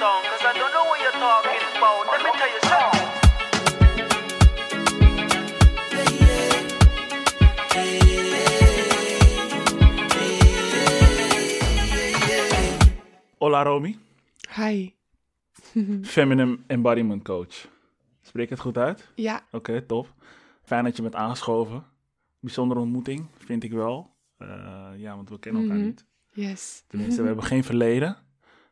song, cause I don't know what you're talking about. Let me tell you something. Hola Romy, Hi. Feminine Embodiment Coach. Spreek ik het goed uit? Ja, Oké, top. Fijn dat je bent aangeschoven. Bijzondere ontmoeting, vind ik wel. Eh, ja, want we kennen elkaar Mhm. niet. yes. Tenminste, we hebben geen verleden.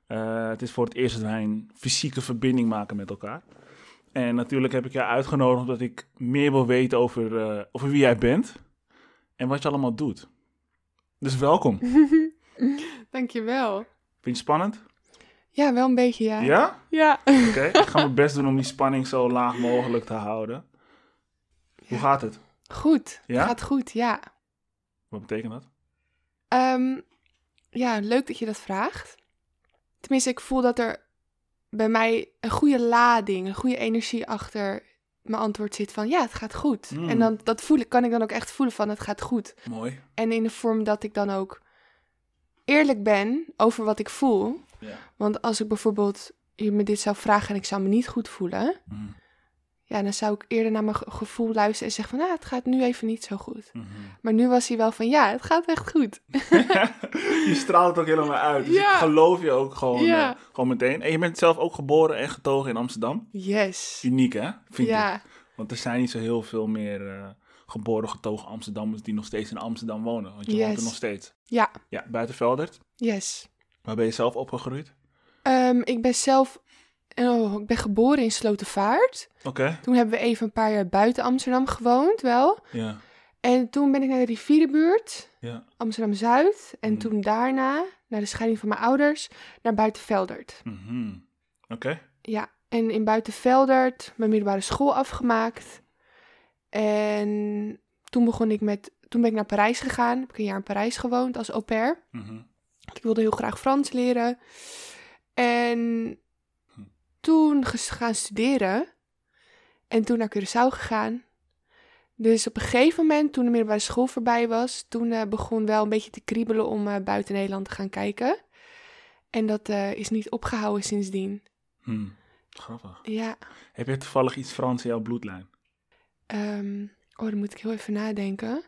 Eh, het is voor het eerst dat wij een fysieke verbinding maken met elkaar. En natuurlijk heb ik jou uitgenodigd omdat ik meer wil weten over, eh, over wie jij bent en wat je allemaal doet. Dus welkom. Dankjewel. Vind je het spannend? Ja, wel een beetje, ja. Ja? Ja. Oké, ik ga mijn best doen om die spanning zo laag mogelijk te houden. Hoe gaat het? Goed. Ja? Gaat goed, ja. Wat betekent dat? Ehm, ja, leuk dat je dat vraagt. Tenminste, ik voel dat er bij mij een goede lading, een goede energie achter mijn antwoord zit van ja, het gaat goed. Mm. En dan, dat voel ik, kan ik dan ook echt voelen van het gaat goed. Mooi. En in de vorm dat ik dan ook eerlijk ben over wat ik voel. Want als ik bijvoorbeeld je me dit zou vragen en ik zou me niet goed voelen, Mm. Ja, dan zou ik eerder naar mijn ge- gevoel luisteren en zeggen van, nou, het gaat nu even niet zo goed. Mhm. Maar nu was hij wel van, ja, het gaat echt goed. je straalt het ook helemaal uit. Dus Ja. ik geloof je ook gewoon, Ja. eh, gewoon meteen. En je bent zelf ook geboren en getogen in Amsterdam. Yes. Uniek, hè? Vind ik. Ja, Want er zijn niet zo heel veel meer eh, geboren, getogen Amsterdammers die nog steeds in Amsterdam wonen. Want je woont er Yes. nog steeds. ja, Ja, buiten Veldert. yes. Waar ben je zelf opgegroeid? Ehm, ik ben zelf, oh, ik ben geboren in Slotervaart. Oké. Toen hebben we even een paar jaar buiten Amsterdam gewoond, wel. Ja. En toen ben ik naar de rivierenbuurt, Ja. Amsterdam-Zuid. En Mhm. toen daarna, naar de scheiding van mijn ouders, naar Buitenveldert. Mhm. Oké. Ja, en in Buitenveldert mijn middelbare school afgemaakt. En toen begon ik met, toen ben ik naar Parijs gegaan. Heb ik een jaar in Parijs gewoond als au pair. Mhm. Ik wilde heel graag Frans leren. En. Toen gaan studeren. En toen naar Curaçao gegaan. Dus op een gegeven moment, toen de middelbare school voorbij was, toen eh, begon wel een beetje te kriebelen om eh, buiten Nederland te gaan kijken. En dat eh, is niet opgehouden sindsdien. Hm. Grappig. Ja, Heb je toevallig iets Frans in jouw bloedlijn? ehm, oh, dan moet ik heel even nadenken.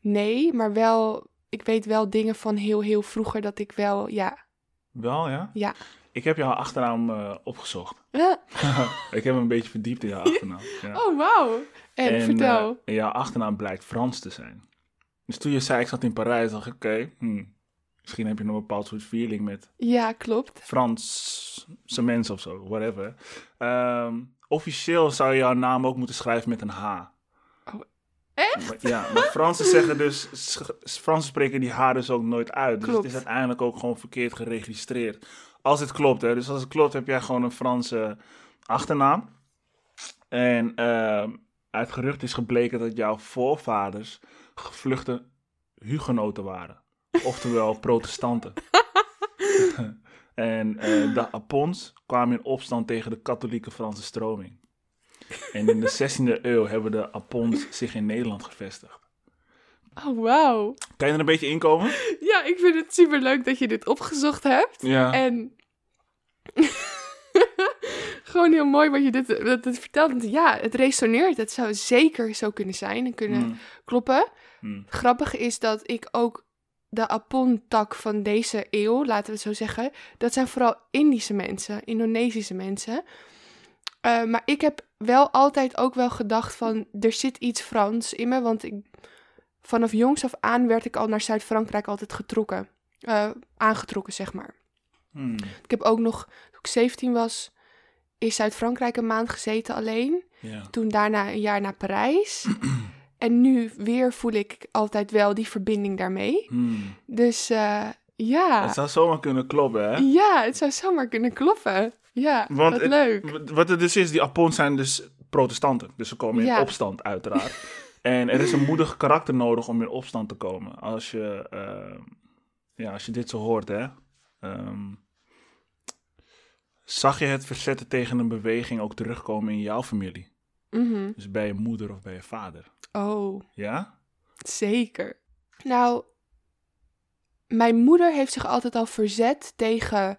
Nee, maar wel, ik weet wel dingen van heel, heel vroeger dat ik wel, ja, Wel, ja? ja. Ik heb jouw achternaam eh, opgezocht. Ik heb me een beetje verdiept in jouw achternaam. Ja. oh, wauw. En, vertel. eh, jouw achternaam blijkt Frans te zijn. Dus toen je zei ik zat in Parijs, dacht ik, oké, hm, misschien heb je nog een bepaald soort feeling met ja, klopt. Franse mensen of zo, whatever. Ehm, officieel zou je jouw naam ook moeten schrijven met een H. Oh, echt? Ja, maar Fransen zeggen dus, Fransen spreken die H dus ook nooit uit. Dus Klopt. het is uiteindelijk ook gewoon verkeerd geregistreerd. Als het klopt, hè. Dus als het klopt, heb jij gewoon een Franse achternaam. En ehm, uit gerucht is gebleken dat jouw voorvaders gevluchte hugenoten waren. Oftewel protestanten. en eh, de Apons kwamen in opstand tegen de katholieke Franse stroming. En in de 16e eeuw hebben de Apons zich in Nederland gevestigd. Oh, wauw. Kan je er een beetje inkomen? Ja, ik vind het super leuk dat je dit opgezocht hebt. Ja. En gewoon heel mooi wat je dit, dat vertelt. Ja, het resoneert. Het zou zeker zo kunnen zijn en kunnen Hmm, kloppen. hmm, Grappig is dat ik ook de Apon-tak van deze eeuw, laten we het zo zeggen, dat zijn vooral Indische mensen, Indonesische mensen. Eh, maar ik heb wel altijd ook wel gedacht van, er zit iets Frans in me, want ik, vanaf jongs af aan werd ik al naar Zuid-Frankrijk altijd getrokken. Eh, aangetrokken, zeg maar. hmm. Ik heb ook nog, toen ik 17 was, in Zuid-Frankrijk een maand gezeten alleen. Ja. Toen daarna een jaar naar Parijs. en nu weer voel ik altijd wel die verbinding daarmee. Hmm. Dus eh, ja. Het zou zomaar kunnen kloppen, hè? Ja, het zou zomaar kunnen kloppen. Ja, Want wat het- leuk. Wat het dus is, die Apons zijn dus protestanten. Dus ze komen in Ja. opstand, uiteraard. en er is een moedig karakter nodig om in opstand te komen. Als je, eh, ja, als je dit zo hoort, hè. Ehm, zag je het verzetten tegen een beweging ook terugkomen in jouw familie? Mhm. Dus bij je moeder of bij je vader? Oh, Ja? zeker. Nou, mijn moeder heeft zich altijd al verzet tegen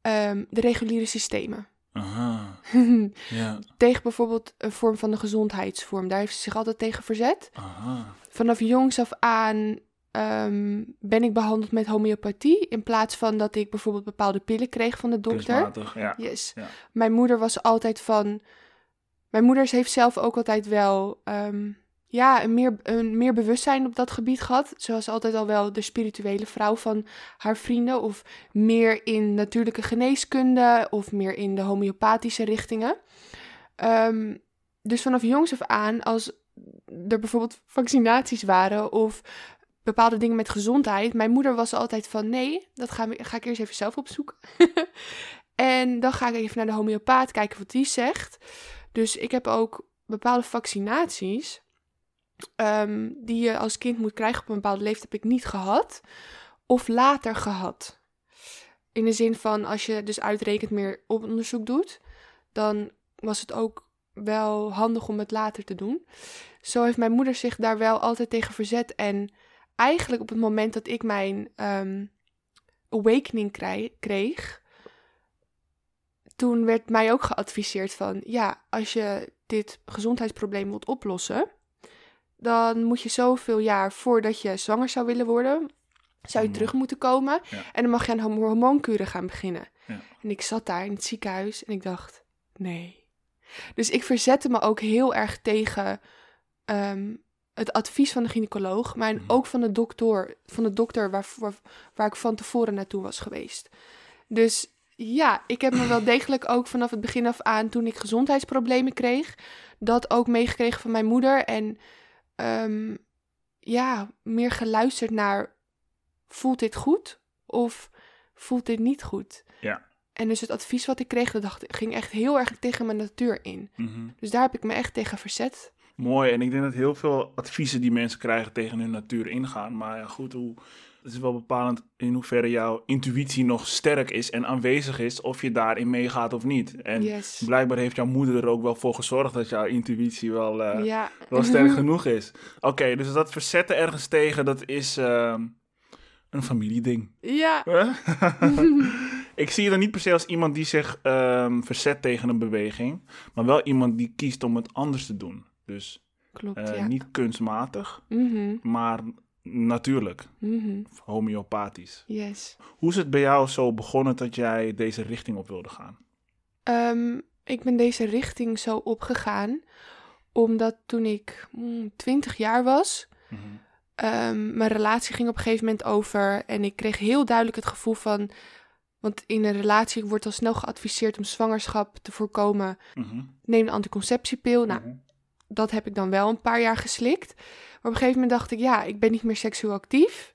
ehm, de reguliere systemen. Aha. Ja. tegen bijvoorbeeld een vorm van de gezondheidsvorm. Daar heeft ze zich altijd tegen verzet. Aha. Vanaf jongs af aan ehm, ben ik behandeld met homeopathie. In plaats van dat ik bijvoorbeeld bepaalde pillen kreeg van de dokter. Kunstmatig, ja. Yes. Ja. Mijn moeder was altijd van. Mijn moeder heeft zelf ook altijd wel. ehm, ja, een meer, een meer bewustzijn op dat gebied gehad. Was altijd al wel de spirituele vrouw van haar vrienden. Of meer in natuurlijke geneeskunde. Of meer in de homeopathische richtingen. Ehm, dus vanaf jongs af aan, als er bijvoorbeeld vaccinaties waren. Of bepaalde dingen met gezondheid. Mijn moeder was altijd van nee, dat ga, ga ik eerst even zelf opzoeken. en dan ga ik even naar de homeopaat kijken wat die zegt. Dus ik heb ook bepaalde vaccinaties. Ehm, die je als kind moet krijgen op een bepaalde leeftijd, heb ik niet gehad. Of later gehad. In de zin van als je dus uitrekent meer onderzoek doet, dan was het ook wel handig om het later te doen. Zo heeft mijn moeder zich daar wel altijd tegen verzet. En eigenlijk op het moment dat ik mijn ehm, awakening kreeg, toen werd mij ook geadviseerd van, ja, als je dit gezondheidsprobleem wilt oplossen, dan moet je zoveel jaar voordat je zwanger zou willen worden, zou je Mhm. terug moeten komen. Ja. En dan mag je aan homo- hormoonkuren gaan beginnen. Ja. En ik zat daar in het ziekenhuis en ik dacht, nee. Dus ik verzette me ook heel erg tegen ehm, het advies van de gynaecoloog, maar Mhm. ook van de dokter, van de dokter waar, waar, waar ik van tevoren naartoe was geweest. Dus ja, ik heb me wel degelijk ook vanaf het begin af aan, toen ik gezondheidsproblemen kreeg, dat ook meegekregen van mijn moeder. En ehm, ja, meer geluisterd naar, voelt dit goed of voelt dit niet goed? Ja. En dus het advies wat ik kreeg, dat dacht, ging echt heel erg tegen mijn natuur in. Mhm. Dus daar heb ik me echt tegen verzet. Mooi. En ik denk dat heel veel adviezen die mensen krijgen tegen hun natuur ingaan. Maar ja, goed, hoe, het is wel bepalend in hoeverre jouw intuïtie nog sterk is en aanwezig is. Of je daarin meegaat of niet. En yes. blijkbaar heeft jouw moeder er ook wel voor gezorgd dat jouw intuïtie wel, eh, ja. wel sterk genoeg is. Oké, dus dat verzetten ergens tegen, dat is ehm, een familieding. Ja. ik zie je dan niet per se als iemand die zich ehm, verzet tegen een beweging, maar wel iemand die kiest om het anders te doen. Dus Klopt, eh, ja. niet kunstmatig, Mhm, maar natuurlijk, mhm. homeopathisch. Yes. Hoe is het bij jou zo begonnen dat jij deze richting op wilde gaan? Ehm, ik ben deze richting zo opgegaan omdat toen ik mm, 20 jaar was, Mhm. ehm, mijn relatie ging op een gegeven moment over en ik kreeg heel duidelijk het gevoel van, want in een relatie wordt al snel geadviseerd om zwangerschap te voorkomen, Mhm. neem een anticonceptiepil. Nou. Dat heb ik dan wel een paar jaar geslikt. Maar op een gegeven moment dacht ik, ja, ik ben niet meer seksueel actief.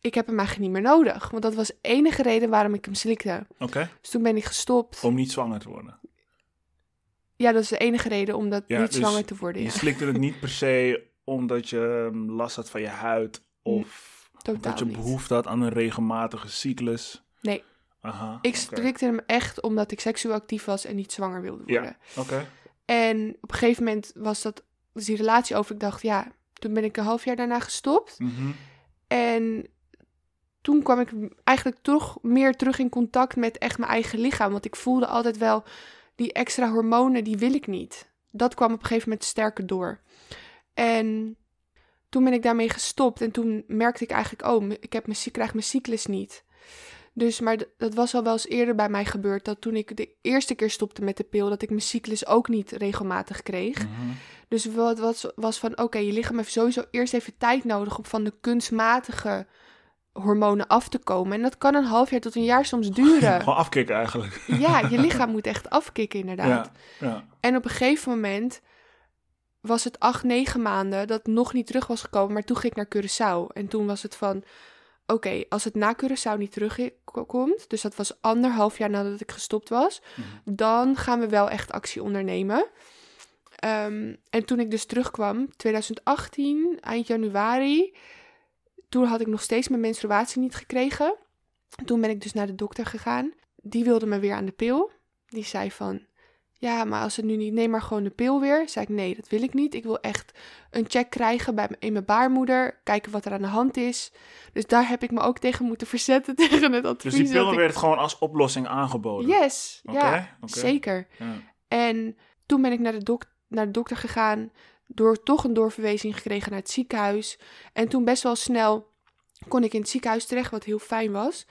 Ik heb hem eigenlijk niet meer nodig. Want dat was de enige reden waarom ik hem slikte. Oké, Dus toen ben ik gestopt. om niet zwanger te worden. Ja, dat is de enige reden om dat Ja, niet dus zwanger te worden. Je Ja. slikte het niet per se omdat je ehm, last had van je huid of Totaal dat je niet. behoefte had aan een regelmatige cyclus. Nee. Aha, Ik slikte hem echt omdat ik seksueel actief was en niet zwanger wilde Ja. worden. Oké. En op een gegeven moment was dat was die relatie over. Ik dacht, ja, toen ben ik een half jaar daarna gestopt. Mhm. En toen kwam ik eigenlijk toch meer terug in contact met echt mijn eigen lichaam. Want ik voelde altijd wel die extra hormonen, die wil ik niet. Dat kwam op een gegeven moment sterker door. En toen ben ik daarmee gestopt. En toen merkte ik eigenlijk, oh, ik heb mijn, ik krijg mijn cyclus niet. Dus, maar dat was al wel eens eerder bij mij gebeurd. Dat toen ik de eerste keer stopte met de pil, dat ik mijn cyclus ook niet regelmatig kreeg. Mhm. Dus wat was, was van, oké, je lichaam heeft sowieso eerst even tijd nodig om van de kunstmatige hormonen af te komen. En dat kan een half jaar tot een jaar soms duren. Gewoon afkicken eigenlijk. ja, je lichaam moet echt afkicken inderdaad. Ja, ja. En op een gegeven moment was het acht, negen maanden dat nog niet terug was gekomen. Maar toen ging ik naar Curaçao. En toen was het van, oké, als het na Curaçao niet terugkomt, dus dat was anderhalf jaar nadat ik gestopt was, Mhm. dan gaan we wel echt actie ondernemen. Ehm, en toen ik dus terugkwam, 2018, eind januari, toen had ik nog steeds mijn menstruatie niet gekregen. Toen ben ik dus naar de dokter gegaan. Die wilde me weer aan de pil. Die zei van, Ja, maar als het nu niet, neem maar gewoon de pil weer. Zei ik, nee, dat wil ik niet. Ik wil echt een check krijgen bij, in mijn baarmoeder. Kijken wat er aan de hand is. Dus daar heb ik me ook tegen moeten verzetten, tegen het advies. Dus die ik- werd gewoon als oplossing aangeboden? Yes, ja, zeker. Ja. En toen ben ik naar de, dok- naar de dokter gegaan. Door toch een doorverwijzing gekregen naar het ziekenhuis. En toen best wel snel kon ik in het ziekenhuis terecht, wat heel fijn was.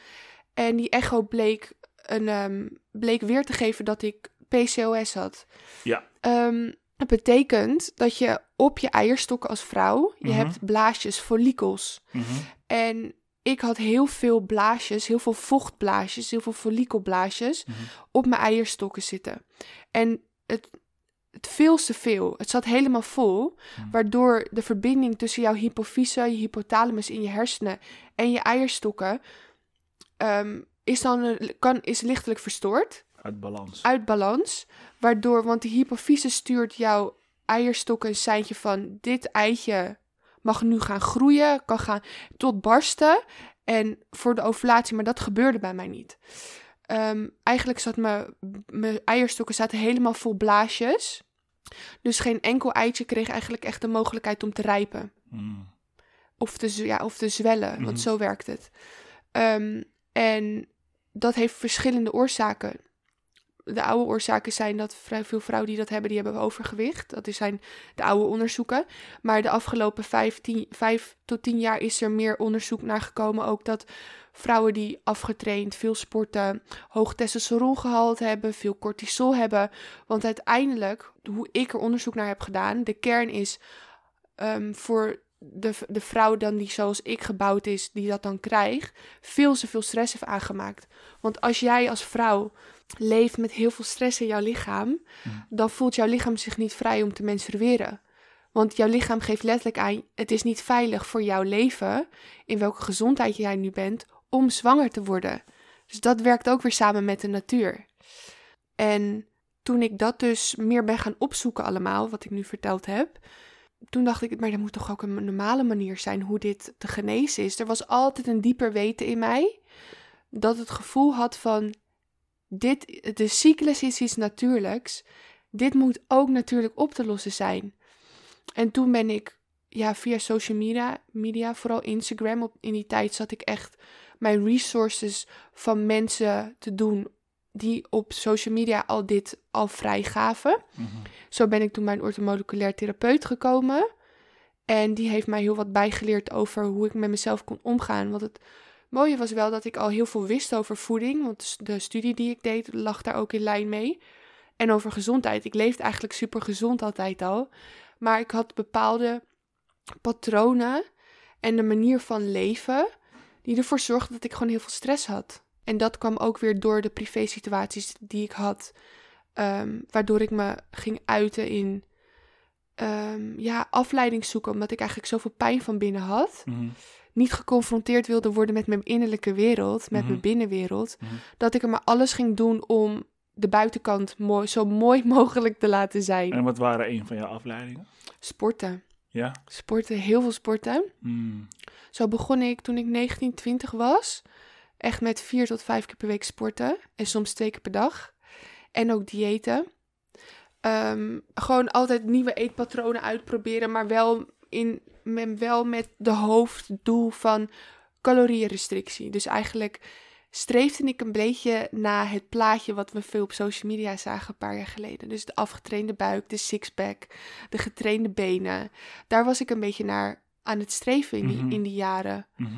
En die echo bleek, een, ehm, bleek weer te geven dat ik PCOS had. Ja. Ehm, dat betekent dat je op je eierstokken als vrouw, je Mhm. hebt blaasjes, follikels. Mhm. En ik had heel veel blaasjes, heel veel vochtblaasjes, heel veel follikelblaasjes Mhm. op mijn eierstokken zitten. En het, het veel te veel. Het zat helemaal vol, waardoor de verbinding tussen jouw hypofyse, je hypothalamus in je hersenen en je eierstokken ehm, is dan kan, is lichtelijk verstoord Uit balans. uit balans. Waardoor, want de hypofyse stuurt jouw eierstokken een seintje van dit eitje mag nu gaan groeien, kan gaan tot barsten. En voor de ovulatie, maar dat gebeurde bij mij niet. Ehm, eigenlijk zat mijn, mijn eierstokken zaten helemaal vol blaasjes. Dus geen enkel eitje kreeg eigenlijk echt de mogelijkheid om te rijpen. Mm. Of te, ja, of te zwellen, Mhm. want zo werkt het. Ehm, en dat heeft verschillende oorzaken. De oude oorzaken zijn dat vrij veel vrouwen die dat hebben, die hebben overgewicht. Dat zijn de oude onderzoeken. Maar de afgelopen vijf, tien, vijf tot tien jaar is er meer onderzoek naar gekomen. Ook dat vrouwen die afgetraind, veel sporten, hoog testosterongehalte hebben, veel cortisol hebben. Want uiteindelijk, hoe ik er onderzoek naar heb gedaan, de kern is ehm, voor de, de vrouw dan die zoals ik gebouwd is, die dat dan krijgt, veel te veel stress heeft aangemaakt. Want als jij als vrouw leeft met heel veel stress in jouw lichaam, dan voelt jouw lichaam zich niet vrij om te menstrueren. Want jouw lichaam geeft letterlijk aan, het is niet veilig voor jouw leven, in welke gezondheid jij nu bent, om zwanger te worden. Dus dat werkt ook weer samen met de natuur. En toen ik dat dus meer ben gaan opzoeken allemaal, wat ik nu verteld heb, toen dacht ik, maar er moet toch ook een normale manier zijn hoe dit te genezen is. Er was altijd een dieper weten in mij dat het gevoel had van, dit, de cyclus is iets natuurlijks. Dit moet ook natuurlijk op te lossen zijn. En toen ben ik ja, via social media, media, vooral Instagram, op, in die tijd zat ik echt mijn resources van mensen te doen die op social media al dit al vrijgaven. Mhm. Zo ben ik toen bij een orthomoleculair therapeut gekomen. En die heeft mij heel wat bijgeleerd over hoe ik met mezelf kon omgaan. Want het mooie was wel dat ik al heel veel wist over voeding. Want de studie die ik deed lag daar ook in lijn mee. En over gezondheid. Ik leefde eigenlijk super gezond altijd al. Maar ik had bepaalde patronen en de manier van leven die ervoor zorgden dat ik gewoon heel veel stress had. En dat kwam ook weer door de privé-situaties die ik had, ehm, waardoor ik me ging uiten in ehm, ja, afleiding zoeken, omdat ik eigenlijk zoveel pijn van binnen had. Mhm. Niet geconfronteerd wilde worden met mijn innerlijke wereld, met Mhm. mijn binnenwereld. Mhm. Dat ik er maar alles ging doen om de buitenkant mooi, zo mooi mogelijk te laten zijn. En wat waren een van jouw afleidingen? Sporten. Ja? Sporten, heel veel sporten. Mm. Zo begon ik toen ik 19, 20 was. Echt met vier tot vijf keer per week sporten. En soms twee keer per dag. En ook diëten. Ehm, gewoon altijd nieuwe eetpatronen uitproberen. Maar wel, in, met, wel met de hoofddoel van calorierestrictie. Dus eigenlijk streefde ik een beetje naar het plaatje wat we veel op social media zagen een paar jaar geleden. Dus de afgetrainde buik, de sixpack, de getrainde benen. Daar was ik een beetje naar aan het streven in die, Mhm. in die jaren. Mhm.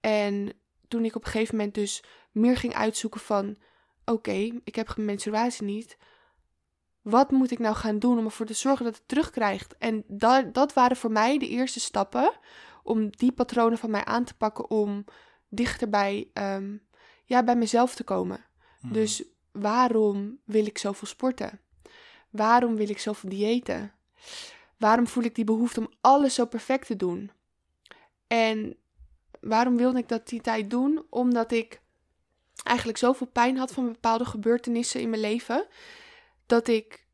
En toen ik op een gegeven moment dus meer ging uitzoeken van... Oké, ik heb geen menstruatie niet. Wat moet ik nou gaan doen om ervoor te zorgen dat het terugkrijgt? En dat, dat waren voor mij de eerste stappen om die patronen van mij aan te pakken... om dichter bij, ehm, ja, bij mezelf te komen. Mhm. Dus waarom wil ik zoveel sporten? Waarom wil ik zoveel diëten? Waarom voel ik die behoefte om alles zo perfect te doen? En waarom wilde ik dat die tijd doen? Omdat ik eigenlijk zoveel pijn had van bepaalde gebeurtenissen in mijn leven. Dat ik,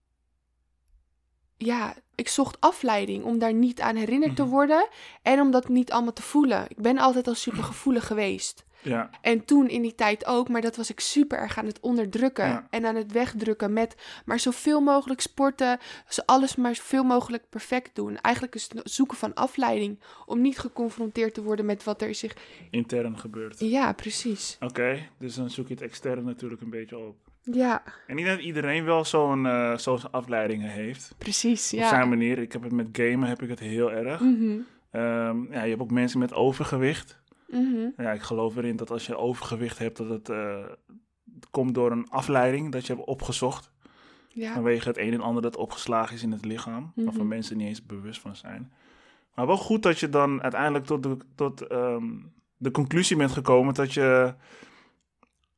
ja, ik zocht afleiding om daar niet aan herinnerd te Mhm. worden. En om dat niet allemaal te voelen. Ik ben altijd al super gevoelig geweest. Ja, En toen in die tijd ook, maar dat was ik super erg aan het onderdrukken Ja. en aan het wegdrukken met maar zoveel mogelijk sporten, alles maar zoveel mogelijk perfect doen. Eigenlijk is het zoeken van afleiding om niet geconfronteerd te worden met wat er zich. intern gebeurt. Ja, precies. Oké, dus dan zoek je het extern natuurlijk een beetje op. Ja, En ik denk dat iedereen wel zo'n zo'n afleidingen heeft. precies. Op Ja. zijn manier. Ik heb het met gamen heb ik het heel erg. Mhm, Ehm, ja, je hebt ook mensen met overgewicht. mhm. Ja, ik geloof erin dat als je overgewicht hebt, dat het, eh, het komt door een afleiding dat je hebt opgezocht. Ja. Vanwege het een en ander dat opgeslagen is in het lichaam. Mhm. Waarvan mensen niet eens bewust van zijn. Maar wel goed dat je dan uiteindelijk tot de, tot, ehm, de conclusie bent gekomen dat je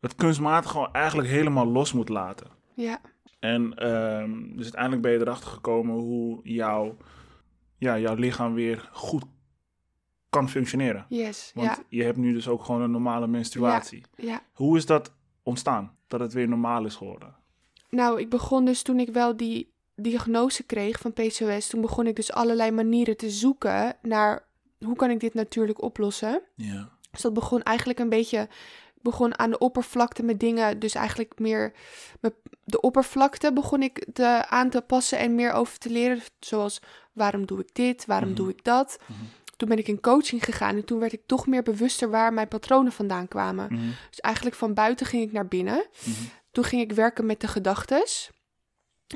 het kunstmatig gewoon eigenlijk helemaal los moet laten. ja. En ehm, dus uiteindelijk ben je erachter gekomen hoe jouw, ja, jouw lichaam weer goed kan functioneren. Yes. Want Ja. je hebt nu dus ook gewoon een normale menstruatie. Ja. Hoe is dat ontstaan? Dat het weer normaal is geworden? Nou, ik begon dus toen ik wel die diagnose kreeg van PCOS, toen begon ik dus allerlei manieren te zoeken naar hoe kan ik dit natuurlijk oplossen. Ja. Dus dat begon eigenlijk een beetje, begon aan de oppervlakte met dingen, dus eigenlijk meer me- de oppervlakte begon ik te, aan te passen en meer over te leren, zoals waarom doe ik dit, waarom Mhm. doe ik dat. Mhm. Toen ben ik in coaching gegaan en toen werd ik toch meer bewuster waar mijn patronen vandaan kwamen. Mhm. Dus eigenlijk van buiten ging ik naar binnen. Toen ging ik werken met de gedachtes.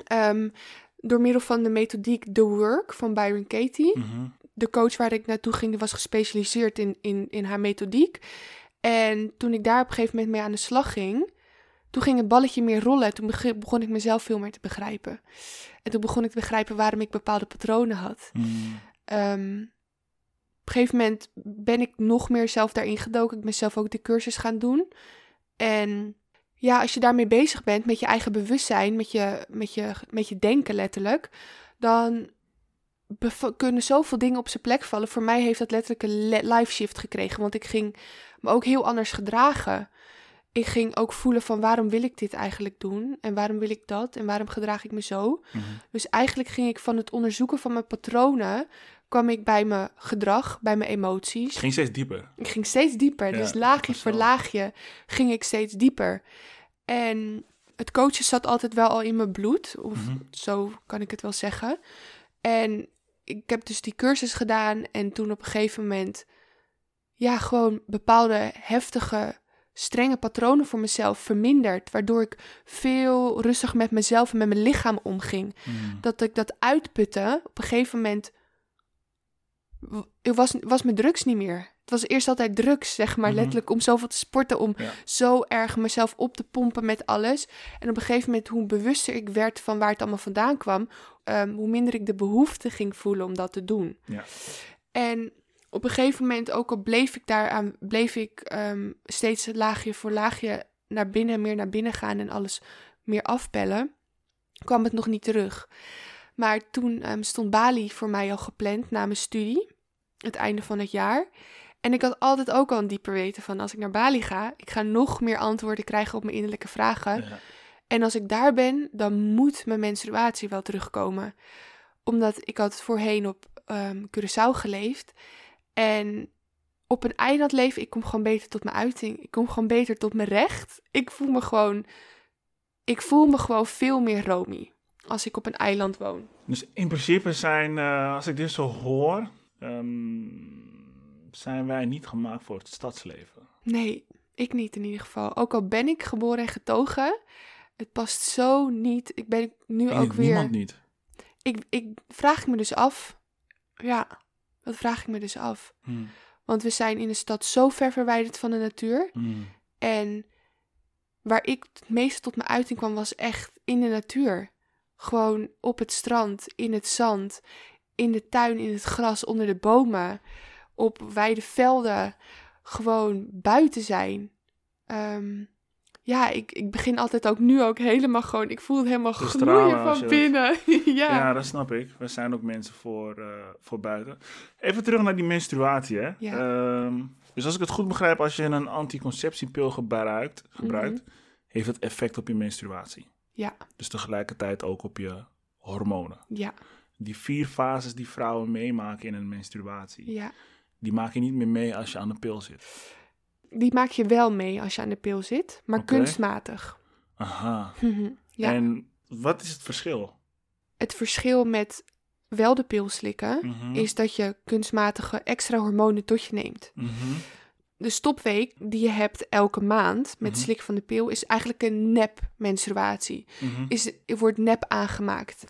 Ehm, door middel van de methodiek The Work van Byron Katie. De coach waar ik naartoe ging, was gespecialiseerd in, in, in haar methodiek. En toen ik daar op een gegeven moment mee aan de slag ging, toen ging het balletje meer rollen. Toen beg- begon ik mezelf veel meer te begrijpen. En toen begon ik te begrijpen waarom ik bepaalde patronen had. Mhm. Ehm, op een gegeven moment ben ik nog meer zelf daarin gedoken. Ik ben zelf ook de cursus gaan doen. En ja, als je daarmee bezig bent met je eigen bewustzijn, met je, met je, met je denken letterlijk, dan kunnen zoveel dingen op zijn plek vallen. Voor mij heeft dat letterlijk een life shift gekregen, want ik ging me ook heel anders gedragen. Ik ging ook voelen van waarom wil ik dit eigenlijk doen en waarom wil ik dat en waarom gedraag ik me zo. Mhm. Dus eigenlijk ging ik van het onderzoeken van mijn patronen, kwam ik bij mijn gedrag, bij mijn emoties. Ging steeds dieper. Ik ging steeds dieper. Ja, dus laagje voor laagje ging ik steeds dieper. En het coachen zat altijd wel al in mijn bloed. Of Mhm. zo kan ik het wel zeggen. En ik heb dus die cursus gedaan. En toen op een gegeven moment... Ja, gewoon bepaalde heftige, strenge patronen voor mezelf verminderd. Waardoor ik veel rustiger met mezelf en met mijn lichaam omging Mhm. dat ik dat uitputte, op een gegeven moment was, was mijn drugs niet meer. Het was eerst altijd drugs, zeg maar, Mhm. letterlijk om zoveel te sporten, om Ja. zo erg mezelf op te pompen met alles. En op een gegeven moment, hoe bewuster ik werd van waar het allemaal vandaan kwam, ehm, hoe minder ik de behoefte ging voelen om dat te doen. Ja. En op een gegeven moment, ook al bleef ik daaraan, bleef ik ehm, steeds laagje voor laagje naar binnen, meer naar binnen gaan en alles meer afpellen, kwam het nog niet terug. Maar toen ehm, stond Bali voor mij al gepland na mijn studie, het einde van het jaar. En ik had altijd ook al een dieper weten van als ik naar Bali ga, ik ga nog meer antwoorden krijgen op mijn innerlijke vragen. Ja. En als ik daar ben, dan moet mijn menstruatie wel terugkomen. Omdat ik had voorheen op ehm Curaçao geleefd. En op een eiland leven, ik kom gewoon beter tot mijn uiting. Ik kom gewoon beter tot mijn recht. Ik voel me gewoon... Ik voel me gewoon veel meer Romy. Als ik op een eiland woon. Dus in principe zijn, eh, als ik dit zo hoor, ehm, zijn wij niet gemaakt voor het stadsleven. Nee, ik niet in ieder geval. Ook al ben ik geboren en getogen. Het past zo niet. Ik ben nu ook weer... Niemand niet. ik, ik vraag ik me dus af. Ja, dat vraag ik me dus af. Hmm. Want we zijn in de stad zo ver verwijderd van de natuur. Hmm. En waar ik het meeste tot mijn uiting kwam, was echt in de natuur. Gewoon op het strand, in het zand, in de tuin, in het gras, onder de bomen, op wijde velden. Gewoon buiten zijn. Ehm, ja, ik, ik begin altijd ook nu ook helemaal gewoon. Ik voel het helemaal Te gloeien van binnen. ja. Ja. dat snap ik. We zijn ook mensen voor, eh, voor buiten. Even terug naar die menstruatie, hè. Ja. Ehm, dus als ik het goed begrijp, als je een anticonceptiepil gebruikt, gebruikt heeft het effect op je menstruatie. Ja. Dus tegelijkertijd ook op je hormonen. Ja, Die vier fases die vrouwen meemaken in een menstruatie, ja. die maak je niet meer mee als je aan de pil zit. Die maak je wel mee als je aan de pil zit, maar kunstmatig. Aha. ja. En wat is het verschil? Het verschil met wel de pil slikken Mhm. is dat je kunstmatige extra hormonen tot je neemt. Mhm. De stopweek die je hebt elke maand met Mhm. slikken van de pil is eigenlijk een nep menstruatie. Mhm. Is, wordt nep aangemaakt.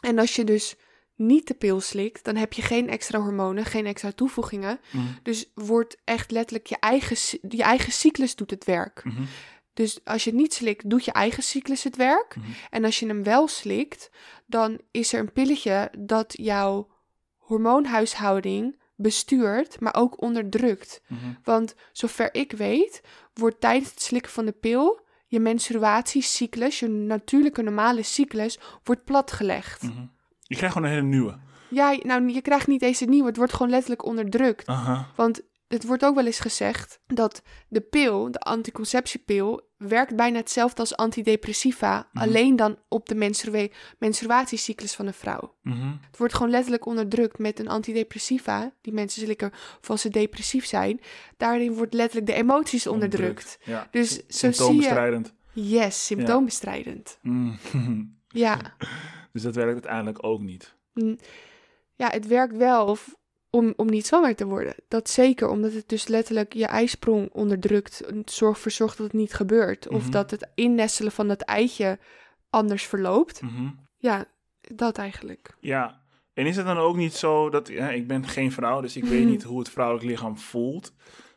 En als je dus niet de pil slikt, dan heb je geen extra hormonen, geen extra toevoegingen. Mhm. Dus wordt echt letterlijk je eigen, je eigen cyclus doet het werk. Mhm. Dus als je het niet slikt, doet je eigen cyclus het werk. Mhm. En als je hem wel slikt, dan is er een pilletje dat jouw hormoonhuishouding bestuurt, maar ook onderdrukt. Want zover ik weet, wordt tijdens het slikken van de pil je menstruatiecyclus, je natuurlijke normale cyclus, wordt platgelegd. Je krijgt gewoon een hele nieuwe. Ja, nou, je krijgt niet eens een nieuwe, het wordt gewoon letterlijk onderdrukt. Aha. Want het wordt ook wel eens gezegd dat de pil, de anticonceptiepil, werkt bijna hetzelfde als antidepressiva, Mhm. alleen dan op de menstruatiecyclus van een vrouw. Mhm. Het wordt gewoon letterlijk onderdrukt met een antidepressiva, die mensen slikken als ze depressief zijn. Daarin wordt letterlijk de emoties onderdrukt. Ja. Dus zo zie je, Symptoombestrijdend. yes, symptoombestrijdend. Mhm. Ja. Dus dat werkt uiteindelijk ook niet. Mm, ja, het werkt wel of- om, om niet zwanger te worden. Dat zeker, omdat het dus letterlijk je ijsprong onderdrukt. Zorg voor zorgt dat het niet gebeurt. Of Mhm. dat het innestelen van dat eitje anders verloopt. Mhm. Ja, dat eigenlijk. Ja, en is het dan ook niet zo dat... Ja, ik ben geen vrouw, dus ik weet Mhm. niet hoe het vrouwelijk lichaam voelt.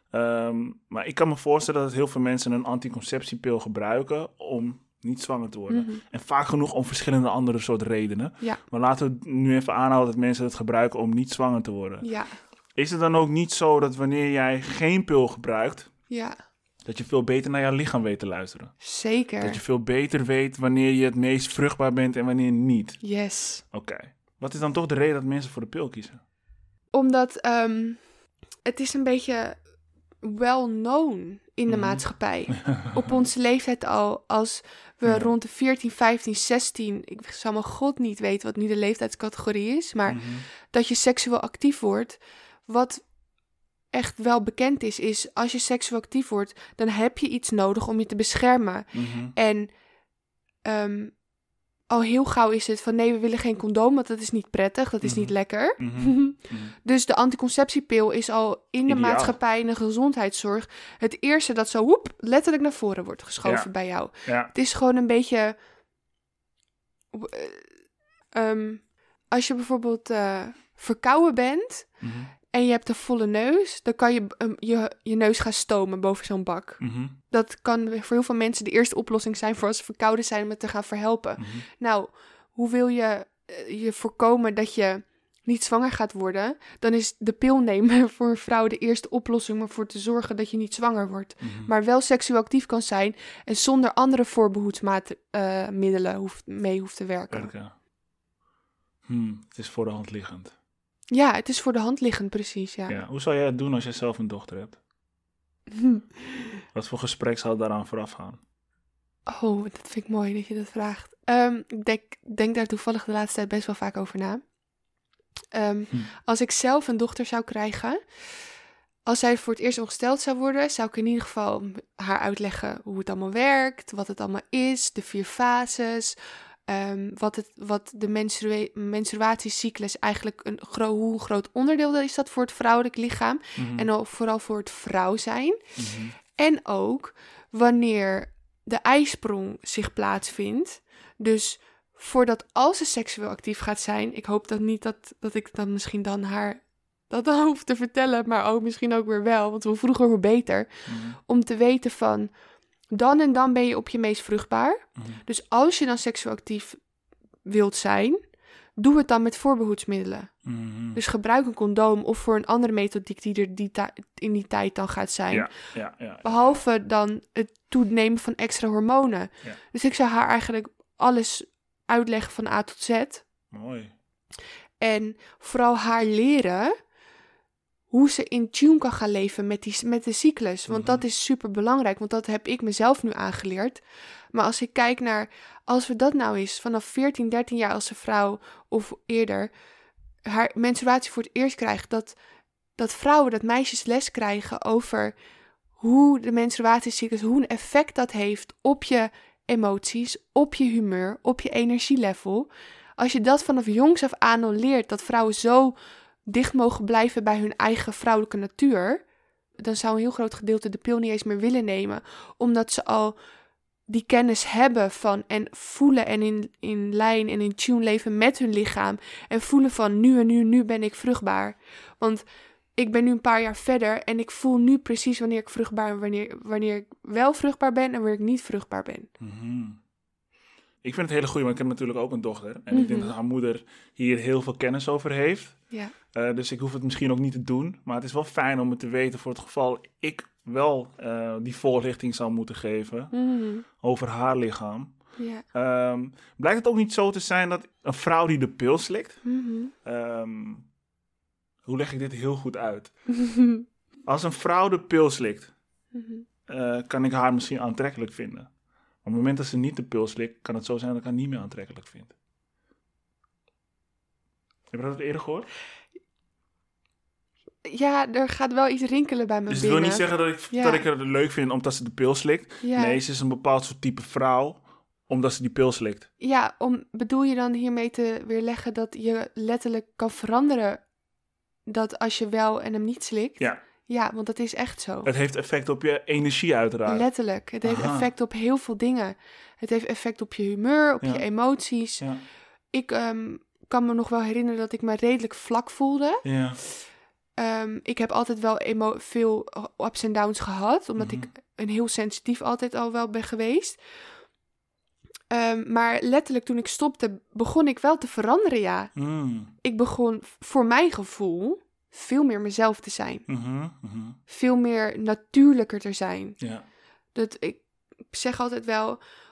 Ehm, maar ik kan me voorstellen dat heel veel mensen een anticonceptiepil gebruiken om niet zwanger te worden. Mhm. En vaak genoeg om verschillende andere soort redenen. Ja, Maar laten we nu even aanhouden dat mensen het gebruiken om niet zwanger te worden. ja, Is het dan ook niet zo dat wanneer jij geen pil gebruikt, ja. dat je veel beter naar jouw lichaam weet te luisteren? Zeker. Dat je veel beter weet wanneer je het meest vruchtbaar bent en wanneer niet? Yes. Oké. Wat is dan toch de reden dat mensen voor de pil kiezen? Omdat ehm, het is een beetje well known in de Mhm. maatschappij. Op onze leeftijd al, als we Ja. rond de 14, 15, 16, ik zou mijn god niet weten wat nu de leeftijdscategorie is, maar Mhm. dat je seksueel actief wordt, wat echt wel bekend is, is als je seksueel actief wordt, dan heb je iets nodig om je te beschermen. Mhm. En ehm, al heel gauw is het van nee, we willen geen condoom, want dat is niet prettig, dat is Mhm. niet lekker. Mhm. Mhm. Dus de anticonceptiepil is al in de Ideaal. maatschappij en de gezondheidszorg het eerste dat zo woep, letterlijk naar voren wordt geschoven Ja. bij jou. Ja. Het is gewoon een beetje. eh, ehm, als je bijvoorbeeld eh, verkouden bent Mhm. En je hebt een volle neus, dan kan je ehm, je, je neus gaan stomen boven zo'n bak. Mhm. Dat kan voor heel veel mensen de eerste oplossing zijn voor als ze verkouden zijn om het te gaan verhelpen. Mhm. Nou, hoe wil je eh, je voorkomen dat je niet zwanger gaat worden? Dan is de pil nemen voor een vrouw de eerste oplossing om ervoor te zorgen dat je niet zwanger wordt. Mhm. Maar wel seksueel actief kan zijn en zonder andere voorbehoedsmiddelen hoeft, mee hoeft te werken. Werken. Hmm, het is voor de hand liggend. Ja, het is voor de hand liggend, precies. Ja. Ja. Hoe zou jij het doen als je zelf een dochter hebt? Wat voor gesprek zou daaraan vooraf gaan? Oh, dat vind ik mooi dat je dat vraagt. Ehm, ik denk, denk daar toevallig de laatste tijd best wel vaak over na. Ehm, Hm. Als ik zelf een dochter zou krijgen, als zij voor het eerst ongesteld zou worden, zou ik in ieder geval haar uitleggen hoe het allemaal werkt, wat het allemaal is, de vier fases, ehm, wat, het, wat de menstruatiecyclus eigenlijk een gro- hoe een groot onderdeel is dat voor het vrouwelijk lichaam Mhm. en ook vooral voor het vrouw zijn. Mhm. En ook wanneer de ijsprong zich plaatsvindt. Dus voordat als ze seksueel actief gaat zijn, ik hoop dat niet dat, dat ik dan misschien dan haar dat dan hoef te vertellen, maar ook misschien ook weer wel, want hoe vroeger hoe beter. Mhm. Om te weten van dan en dan ben je op je meest vruchtbaar. Mhm. Dus als je dan seksueel actief wilt zijn, doe het dan met voorbehoedsmiddelen. Mhm. Dus gebruik een condoom of voor een andere methodiek die er die in die tijd dan gaat zijn. ja, ja, ja. Behalve dan het toenemen van extra hormonen. Dus ik zou haar eigenlijk alles uitleggen van A tot Z. Mooi. En vooral haar leren hoe ze in tune kan gaan leven met, die, met de cyclus. Want dat Mhm. is super belangrijk, want dat heb ik mezelf nu aangeleerd. Maar als ik kijk naar, als we dat nou eens vanaf 14, 13 jaar als een vrouw of eerder haar menstruatie voor het eerst krijgt, dat, dat vrouwen, dat meisjes les krijgen over hoe de menstruatiecyclus, hoe een effect dat heeft op je emoties, op je humeur, op je energielevel. Als je dat vanaf jongs af aan al leert, dat vrouwen zo dicht mogen blijven bij hun eigen vrouwelijke natuur, dan zou een heel groot gedeelte de pil niet eens meer willen nemen, omdat ze al die kennis hebben van en voelen en in, in lijn en in tune leven met hun lichaam en voelen van nu en nu nu ben ik vruchtbaar. Want ik ben nu een paar jaar verder en ik voel nu precies wanneer ik vruchtbaar en wanneer, wanneer ik wel vruchtbaar ben en wanneer ik niet vruchtbaar ben. Mhm. Ik vind het hele goede, want ik heb natuurlijk ook een dochter. En ik denk Mhm. dat haar moeder hier heel veel kennis over heeft. Ja. Eh, dus ik hoef het misschien ook niet te doen. Maar het is wel fijn om het te weten voor het geval ik wel eh, die voorlichting zou moeten geven Mhm. over haar lichaam. Ja. Ehm, blijkt het ook niet zo te zijn dat een vrouw die de pil slikt... Mhm. ehm, hoe leg ik dit heel goed uit? Als een vrouw de pil slikt, eh, kan ik haar misschien aantrekkelijk vinden. Op het moment dat ze niet de pil slikt, kan het zo zijn dat ik haar niet meer aantrekkelijk vind. Heb je dat eerder gehoord? ja, er gaat wel iets rinkelen bij me Dus het wil niet zeggen dat ik, Ja. dat ik het leuk vind omdat ze de pil slikt. ja. Nee, ze is een bepaald soort type vrouw omdat ze die pil slikt. Ja, om, bedoel je dan hiermee te weerleggen dat je letterlijk kan veranderen dat als je wel en hem niet slikt? Ja. Ja, want dat is echt zo. Het heeft effect op je energie uiteraard. Letterlijk. Het heeft Aha. effect op heel veel dingen. Het heeft effect op je humeur, op Ja. je emoties. Ja. Ik ehm, kan me nog wel herinneren dat ik me redelijk vlak voelde. Ja. Ehm, ik heb altijd wel emo- veel ups en downs gehad, omdat Mhm. ik een heel sensitief altijd al wel ben geweest. Ehm, maar letterlijk toen ik stopte, begon ik wel te veranderen, ja. Mm. Ik begon voor mijn gevoel veel meer mezelf te zijn. Mhm, mhm. Veel meer natuurlijker te zijn. Ja. Dat, ik zeg altijd wel,